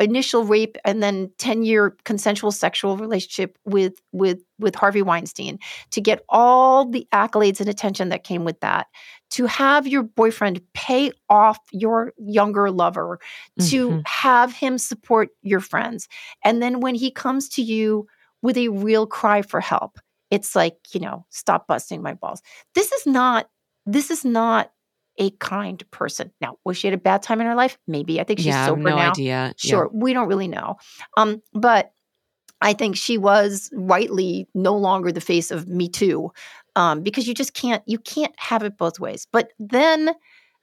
Speaker 1: initial rape and then 10 year consensual sexual relationship with with with Harvey Weinstein to get all the accolades and attention that came with that to have your boyfriend pay off your younger lover to mm-hmm. have him support your friends and then when he comes to you with a real cry for help it's like you know stop busting my balls this is not this is not a kind person. Now, was she at a bad time in her life? Maybe. I think she's
Speaker 2: yeah,
Speaker 1: sober
Speaker 2: no
Speaker 1: now.
Speaker 2: idea.
Speaker 1: Sure, yeah. we don't really know. Um, but I think she was rightly no longer the face of Me Too, um, because you just can't you can't have it both ways. But then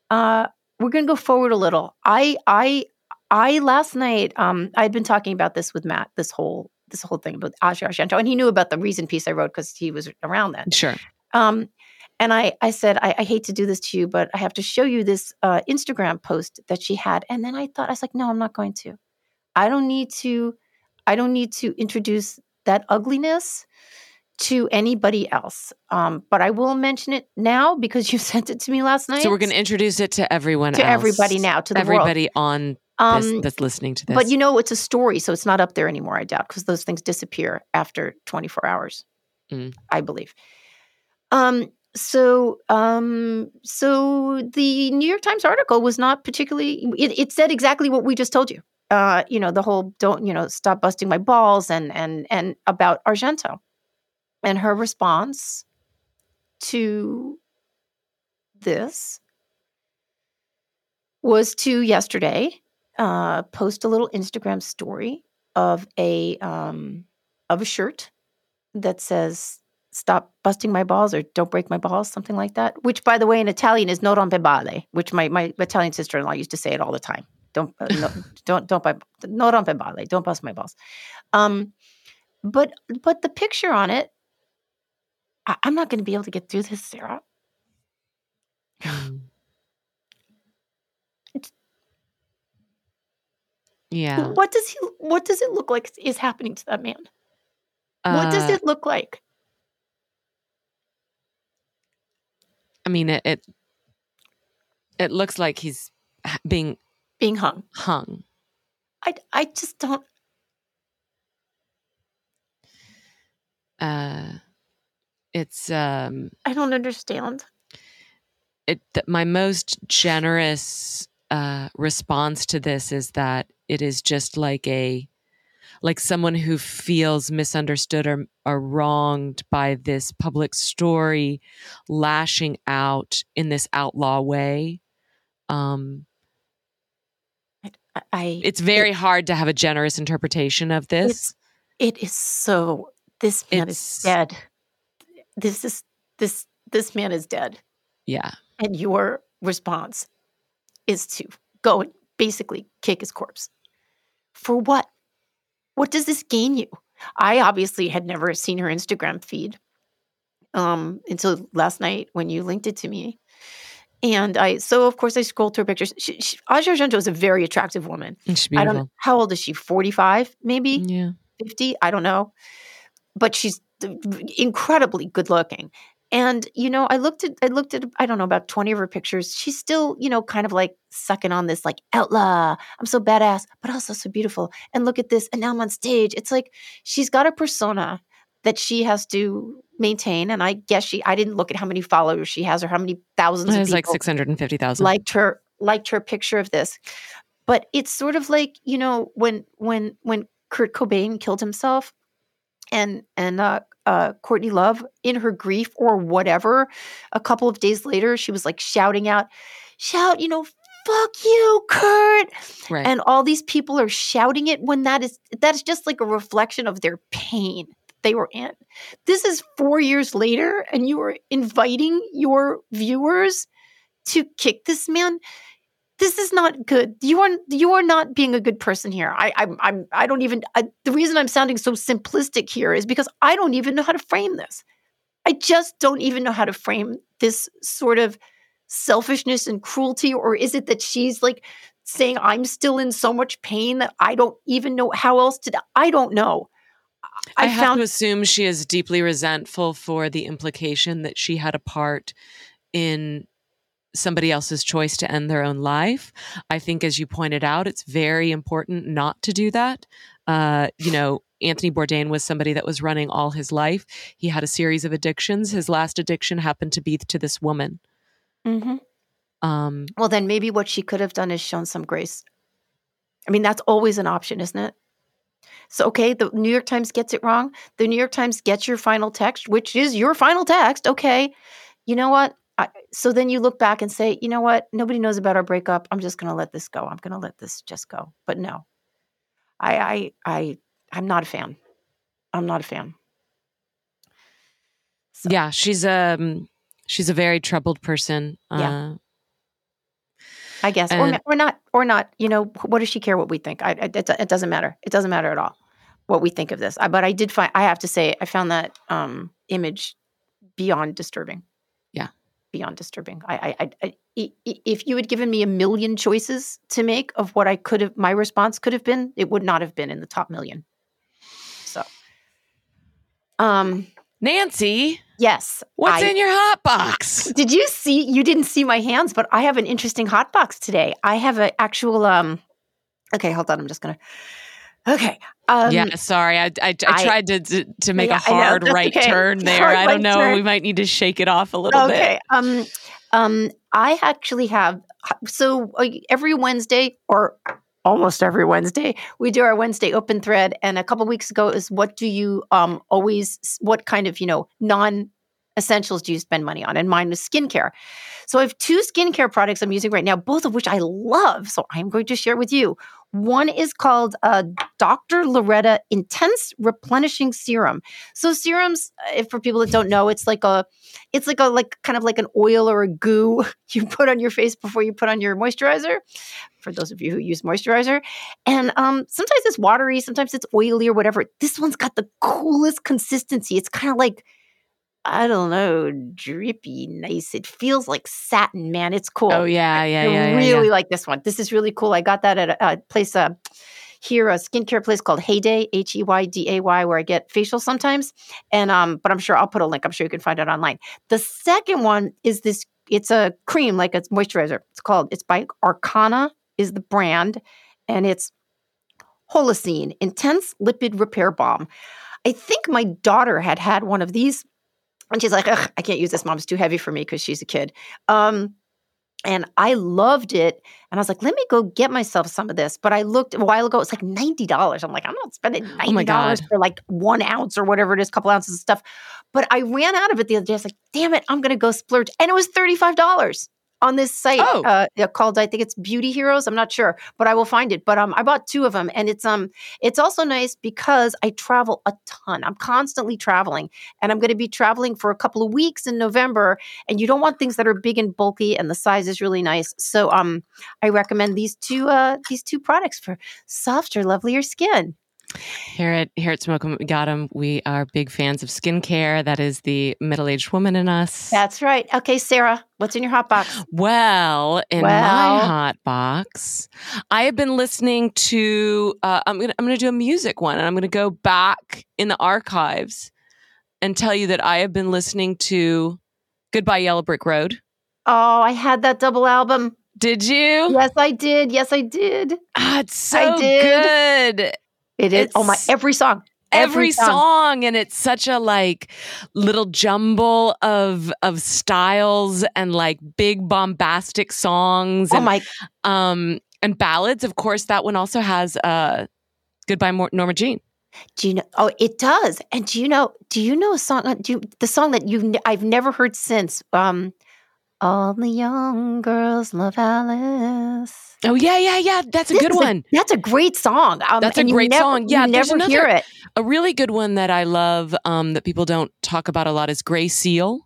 Speaker 1: uh, we're going to go forward a little. I I I last night um, I'd been talking about this with Matt this whole this whole thing about Asia Argento, and he knew about the reason piece I wrote because he was around then.
Speaker 2: Sure.
Speaker 1: Um, and I, I said, I, I, hate to do this to you, but I have to show you this uh, Instagram post that she had. And then I thought, I was like, no, I'm not going to. I don't need to. I don't need to introduce that ugliness to anybody else. Um, but I will mention it now because you sent it to me last night.
Speaker 2: So we're going to introduce it to everyone
Speaker 1: to
Speaker 2: else.
Speaker 1: everybody now, to the
Speaker 2: everybody
Speaker 1: world.
Speaker 2: on
Speaker 1: Um,
Speaker 2: this, that's listening to this.
Speaker 1: But you know, it's a story, so it's not up there anymore. I doubt because those things disappear after 24 hours,
Speaker 2: Mm.
Speaker 1: I believe. Um. So, um. So the New York Times article was not particularly. It, it said exactly what we just told you. Uh. You know, the whole don't you know stop busting my balls and and and about Argento, and her response to this was to yesterday uh, post a little Instagram story of a um, of a shirt that says "Stop busting my balls" or "Don't break my balls," something like that. Which, by the way, in Italian is "Non rompe balle," which my my Italian sister in law used to say it all the time. Don't uh, no, don't don't buy non rompe balle. Don't bust my balls. Um, but but the picture on it, I, I'm not going to be able to get through this, Sarah.
Speaker 2: Mm. yeah.
Speaker 1: What does he? What does it look like is happening to that man? What does
Speaker 2: Uh,
Speaker 1: it look like?
Speaker 2: I mean, it, it it looks like he's being
Speaker 1: Being hung.
Speaker 2: hung.
Speaker 1: I I just don't.
Speaker 2: Uh, it's um,
Speaker 1: I don't understand.
Speaker 2: it. Th- my most generous uh, response to this is that it is just like a like someone who feels misunderstood or, or wronged by this public story lashing out in this outlaw way um
Speaker 1: I, I
Speaker 2: it's very hard to have a generous interpretation of this
Speaker 1: it is so. This man
Speaker 2: It's-
Speaker 1: is dead. This is this this man is dead,
Speaker 2: yeah
Speaker 1: and your response is to go and basically kick his corpse. For what? What does this gain you? I obviously had never seen her Instagram feed um, until last night when you linked it to me. And I, so of course, I scrolled through her pictures. She, she, Asia Argento is a very attractive woman. I don't. know. How old is she? Forty five, maybe.
Speaker 2: yeah
Speaker 1: 50 i don't know but she's incredibly good looking and you know i looked at i looked at i don't know about 20 of her pictures. She's still you know kind of like sucking on this like outlaw i'm so badass but also so beautiful and look at this and now i'm on stage. It's like she's got a persona that she has to maintain and i guess she i didn't look at how many followers she has or how many thousands of
Speaker 2: it's
Speaker 1: people
Speaker 2: like 650000
Speaker 1: liked her liked her picture of this. But it's sort of like you know when when when kurt cobain killed himself and and uh, uh, courtney love in her grief or whatever a couple of days later she was like shouting out shout you know fuck you kurt!
Speaker 2: Right.
Speaker 1: And all these people are shouting it when that is that is just like a reflection of their pain they were in. This is four years later and you are inviting your viewers to kick this man this is not good. You are you are not being a good person here. I i'm, I'm i don't even I, the reason i'm sounding so simplistic here is because i don't even know how to frame this. I just don't even know how to frame this sort of selfishness and cruelty or is it that she's like saying i'm still in so much pain that i don't even know how else to i don't know.
Speaker 2: I,
Speaker 1: i,
Speaker 2: have
Speaker 1: found
Speaker 2: to assume she is deeply resentful for the implication that she had a part in somebody else's choice to end their own life. I think, as you pointed out, it's very important not to do that. Uh, you know, Anthony Bourdain was somebody that was running all his life. He had a series of addictions. His last addiction happened to be to this woman.
Speaker 1: Mhm.
Speaker 2: Um,
Speaker 1: well then maybe what she could have done is shown some grace i mean that's always an option isn't it so okay the new york times gets it wrong the new york times gets your final text which is your final text okay you know what I, so then you look back and say you know what nobody knows about our breakup i'm just going to let this go i'm going to let this just go but no i i i i'm not a fan I'm not a fan. So-
Speaker 2: Yeah, she's um she's a very troubled person.
Speaker 1: Yeah.
Speaker 2: Uh,
Speaker 1: I guess, or,
Speaker 2: And-
Speaker 1: ma- or not, or not. You know, what does she care what we think? I, I- it, it doesn't matter. It doesn't matter at all what we think of this. I, but I did find, I have to say, I found that um, image beyond disturbing. Beyond disturbing. I, I, I, I, i- i- if you had given me a million choices to make of what I could have, my response could have been, it would not have been in the top million. So, um,
Speaker 2: Nancy,
Speaker 1: yes.
Speaker 2: what's
Speaker 1: I-
Speaker 2: in your hot box?
Speaker 1: Did you see? You didn't see my hands, but I have an interesting hot box today. I have an actual. um Okay, hold on. I'm just gonna. Okay. Um,
Speaker 2: yeah, sorry, I I, I
Speaker 1: I-
Speaker 2: tried to to, to make
Speaker 1: Yeah,
Speaker 2: a
Speaker 1: I know,
Speaker 2: hard
Speaker 1: that's
Speaker 2: right
Speaker 1: okay.
Speaker 2: turn there.
Speaker 1: Hard
Speaker 2: I don't know.
Speaker 1: turn.
Speaker 2: We might need to shake it off a little bit.
Speaker 1: Okay. Um. Um. I actually have. So uh, every Wednesday, or almost every Wednesday, we do our Wednesday open thread. And a couple weeks ago is what do you um always? What kind of you know non essentials do you spend money on? And mine was skincare. So I have two skincare products I'm using right now, both of which I love. So I'm going to share with you. One is called uh, Dr. Loretta Intense Replenishing Serum. So serums, uh, if for people that don't know, it's like a, it's like a like kind of like an oil or a goo you put on your face before you put on your moisturizer. For those of you who use moisturizer, and um, sometimes it's watery, sometimes it's oily or whatever. This one's got the coolest consistency. It's kind of like I don't know, drippy, nice. It feels like satin, man. It's cool.
Speaker 2: Oh yeah, yeah,
Speaker 1: I
Speaker 2: yeah,
Speaker 1: really
Speaker 2: yeah.
Speaker 1: like this one. This is really cool. I got that at a, a place uh, here, a skincare place called Heyday, H E Y D A Y, where I get facial sometimes. And um, but I'm sure I'll put a link. I'm sure you can find it online. The second one is this. It's a cream, like a moisturizer. It's called. It's by Arcana is the brand, and it's Holocene Intense Lipid Repair Balm. I think my daughter had had one of these, and she's like, Ugh, "I can't use this. Mom's too heavy for me because she's a kid." Um, and I loved it. And I was like, let me go get myself some of this. But I looked a while ago, it's like $90. I'm like, I'm not spending $90
Speaker 2: Oh
Speaker 1: for like one ounce or whatever it is, couple ounces of stuff. But I ran out of it the other day. I was like, damn it, I'm going to go splurge. And it was $35 on this site
Speaker 2: Oh.
Speaker 1: uh, called, I think it's Beauty Heroes. I'm not sure, but I will find it. But um, I bought two of them. And it's um, it's also nice because I travel a ton. I'm constantly traveling. And I'm going to be traveling for a couple of weeks in November and you don't want things that are big and bulky and the size is really nice so um i recommend these two uh these two products for softer lovelier skin
Speaker 2: Here at here at Smoke 'em, we got 'em. We are big fans of skincare. That is the middle aged woman in us.
Speaker 1: that's right okay sarah what's in your hot box
Speaker 2: Well, in
Speaker 1: Well.
Speaker 2: my hot box, I have been listening to. Uh, I'm gonna I'm gonna do a music one, and I'm gonna go back in the archives and tell you that I have been listening to "Goodbye Yellow Brick Road."
Speaker 1: oh i had that double album
Speaker 2: Did you?
Speaker 1: yes i did yes i did
Speaker 2: Ah, it's so
Speaker 1: I did.
Speaker 2: good.
Speaker 1: It is oh my every song
Speaker 2: Every, song. and it's such a like little jumble of of styles and like big bombastic songs
Speaker 1: oh
Speaker 2: and
Speaker 1: my
Speaker 2: um and ballads. Of course that one also has uh goodbye Mor- norma jean.
Speaker 1: Do you know oh it does. And do you know do you know a song do you, the song that you i've never heard since um all the young girls love alice
Speaker 2: oh yeah yeah yeah that's a
Speaker 1: This
Speaker 2: good one
Speaker 1: that's a great song. Um,
Speaker 2: That's a great
Speaker 1: never-
Speaker 2: song. Yeah,
Speaker 1: never hear it.
Speaker 2: a really good one that i love um that people don't talk about a lot is gray seal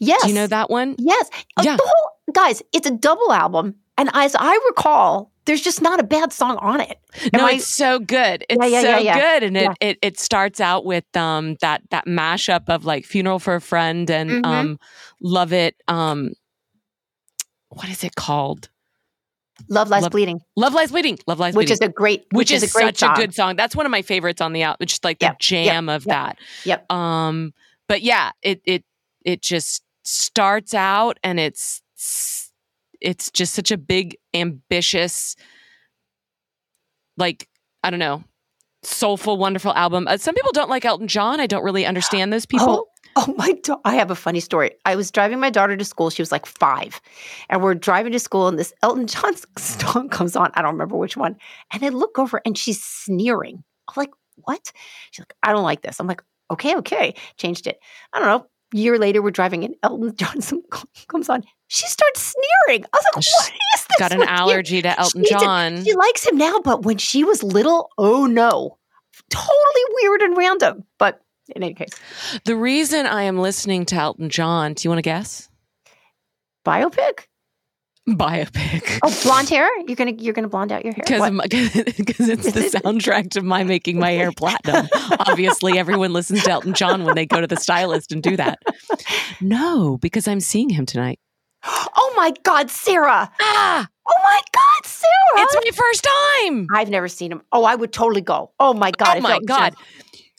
Speaker 1: Yes,
Speaker 2: do you know that one
Speaker 1: Yes, Uh,
Speaker 2: Yeah.
Speaker 1: The whole guys, it's a double album, and as I recall, there's just not a bad song on it. Am
Speaker 2: no,
Speaker 1: I-
Speaker 2: it's so good. It's
Speaker 1: yeah,
Speaker 2: so
Speaker 1: yeah, yeah.
Speaker 2: good, and it,
Speaker 1: Yeah.
Speaker 2: it it starts out with um that that mashup of like "Funeral for a Friend" and
Speaker 1: Mhm.
Speaker 2: um "Love It." Um, what is it called?
Speaker 1: Love Lies
Speaker 2: Love-
Speaker 1: Bleeding,
Speaker 2: "Love Lies Bleeding." "Love Lies
Speaker 1: which
Speaker 2: Bleeding,"
Speaker 1: is a great,
Speaker 2: which, is,
Speaker 1: a great
Speaker 2: such
Speaker 1: song.
Speaker 2: a good song. That's one of my favorites on the album. Just like the
Speaker 1: Yep, yep,
Speaker 2: jam of
Speaker 1: yep,
Speaker 2: that.
Speaker 1: yep.
Speaker 2: Um, but yeah, it it it just starts out and it's it's just such a big ambitious like I don't know soulful wonderful album. Uh, some people don't like Elton John. I don't really understand those people.
Speaker 1: Oh, oh my! Da- I have a funny story. I was driving my daughter to school. She was like five, and we're driving to school, and this Elton John song comes on. I don't remember which one. And I look over, and she's sneering. I'm like, "What?" She's like, "I don't like this." I'm like, "Okay, okay." Changed it. I don't know. Year later, we're driving, and Elton John comes on. She starts sneering. I was like, "What is this?"
Speaker 2: Got an
Speaker 1: with you?"
Speaker 2: allergy to Elton
Speaker 1: She
Speaker 2: John.
Speaker 1: She likes him now, but when she was little, oh no, totally weird and random. But in any case,
Speaker 2: The reason I am listening to Elton John, do you want to guess?
Speaker 1: biopic.
Speaker 2: Biopic.
Speaker 1: Oh, blonde hair. You're gonna you're gonna blonde out your hair.
Speaker 2: Because
Speaker 1: What?
Speaker 2: it's the soundtrack to my making my hair platinum. Obviously, everyone listens to Elton John when they go to the stylist and do that. No, because I'm seeing him tonight.
Speaker 1: Oh my God, Sarah!
Speaker 2: Ah,
Speaker 1: Oh my God, Sarah!
Speaker 2: it's my first time.
Speaker 1: I've never seen him. Oh, I would totally go. Oh my God!
Speaker 2: oh my god.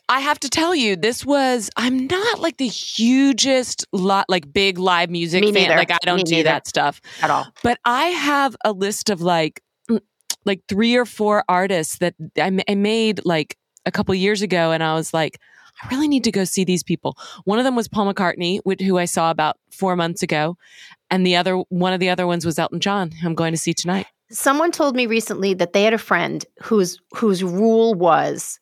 Speaker 2: I have to tell you, this was. I'm not like the hugest lot, like big live music
Speaker 1: Me
Speaker 2: fan.
Speaker 1: neither.
Speaker 2: Like I don't
Speaker 1: Me
Speaker 2: do
Speaker 1: neither.
Speaker 2: that stuff.
Speaker 1: at all.
Speaker 2: But I have a list of like, mm, like three or four artists that I, I made like a couple years ago, and I was like, I really need to go see these people. One of them was Paul McCartney, which, who I saw about four months ago, and the other one of the other ones was Elton John. who I'm going to see tonight.
Speaker 1: Someone told me recently that they had a friend whose whose rule was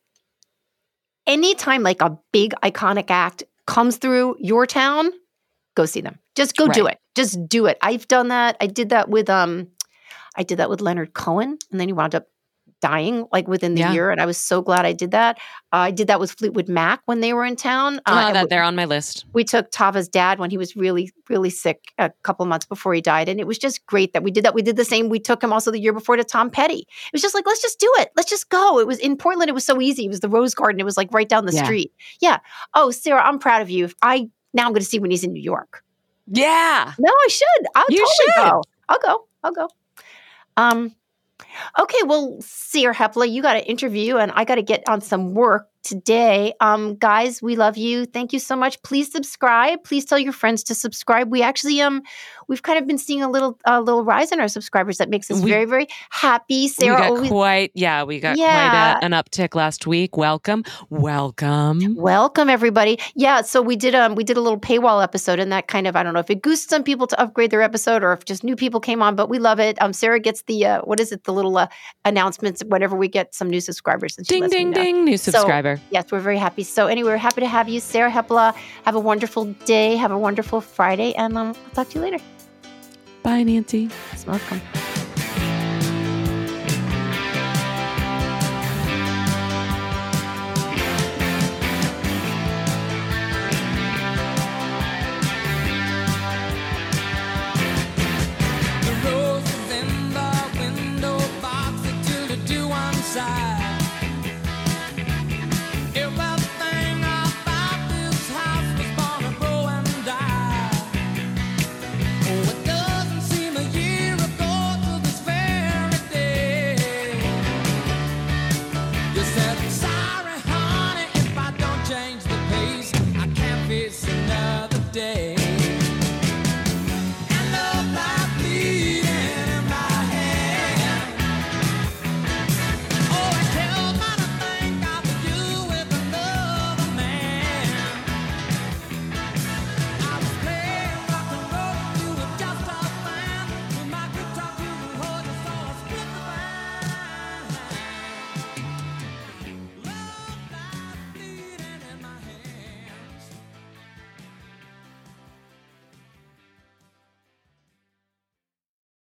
Speaker 1: anytime like a big iconic act comes through your town, go see them. Just go do it. Just do it. I've done that. I did that with um I did that with Leonard Cohen and then he wound up dying like within the
Speaker 2: Yeah.
Speaker 1: year and I was so glad I did that. Uh, I did that with Fleetwood Mac when they were in town.
Speaker 2: Oh,
Speaker 1: Uh, and
Speaker 2: that they're on my list.
Speaker 1: we took Tava's dad when he was really, really sick a couple months before he died. And it was just great that we did that. We did the same. We took him also the year before to Tom Petty. It was just like, let's just do it. Let's just go. It was in Portland. It was so easy. It was the Rose Garden. It was like right down the
Speaker 2: Yeah.
Speaker 1: street. Yeah. Oh, Sarah, I'm proud of you. If I now I'm going to see when he's in New York.
Speaker 2: Yeah.
Speaker 1: No, I should. I'll
Speaker 2: You
Speaker 1: totally
Speaker 2: should.
Speaker 1: go. I'll go. I'll go. Um, okay, well, Sarah Hepola, you got an interview, and I got to get on some work today. Um, guys, we love you. Thank you so much. Please subscribe. Please tell your friends to subscribe. We actually um, we've kind of been seeing a little a little rise in our subscribers. That makes us
Speaker 2: We-
Speaker 1: very very happy. Sarah
Speaker 2: we got
Speaker 1: always.
Speaker 2: quite, yeah, we got
Speaker 1: Yeah.
Speaker 2: quite a, an uptick last week. Welcome. Welcome.
Speaker 1: Welcome everybody. Yeah, so we did um we did a little paywall episode and that kind of I don't know if it goosed some people to upgrade their episode or if just new people came on, but we love it. Um Sarah gets the uh what is it the little uh, announcements whenever we get some new subscribers and she
Speaker 2: Ding, ding, ding. New subscriber.
Speaker 1: Yes, we're very happy. So anyway, we're happy to have you, Sarah Hepola. Have a wonderful day. Have a wonderful Friday, and um, I'll talk to you later.
Speaker 2: Bye, Nancy.
Speaker 1: You're welcome.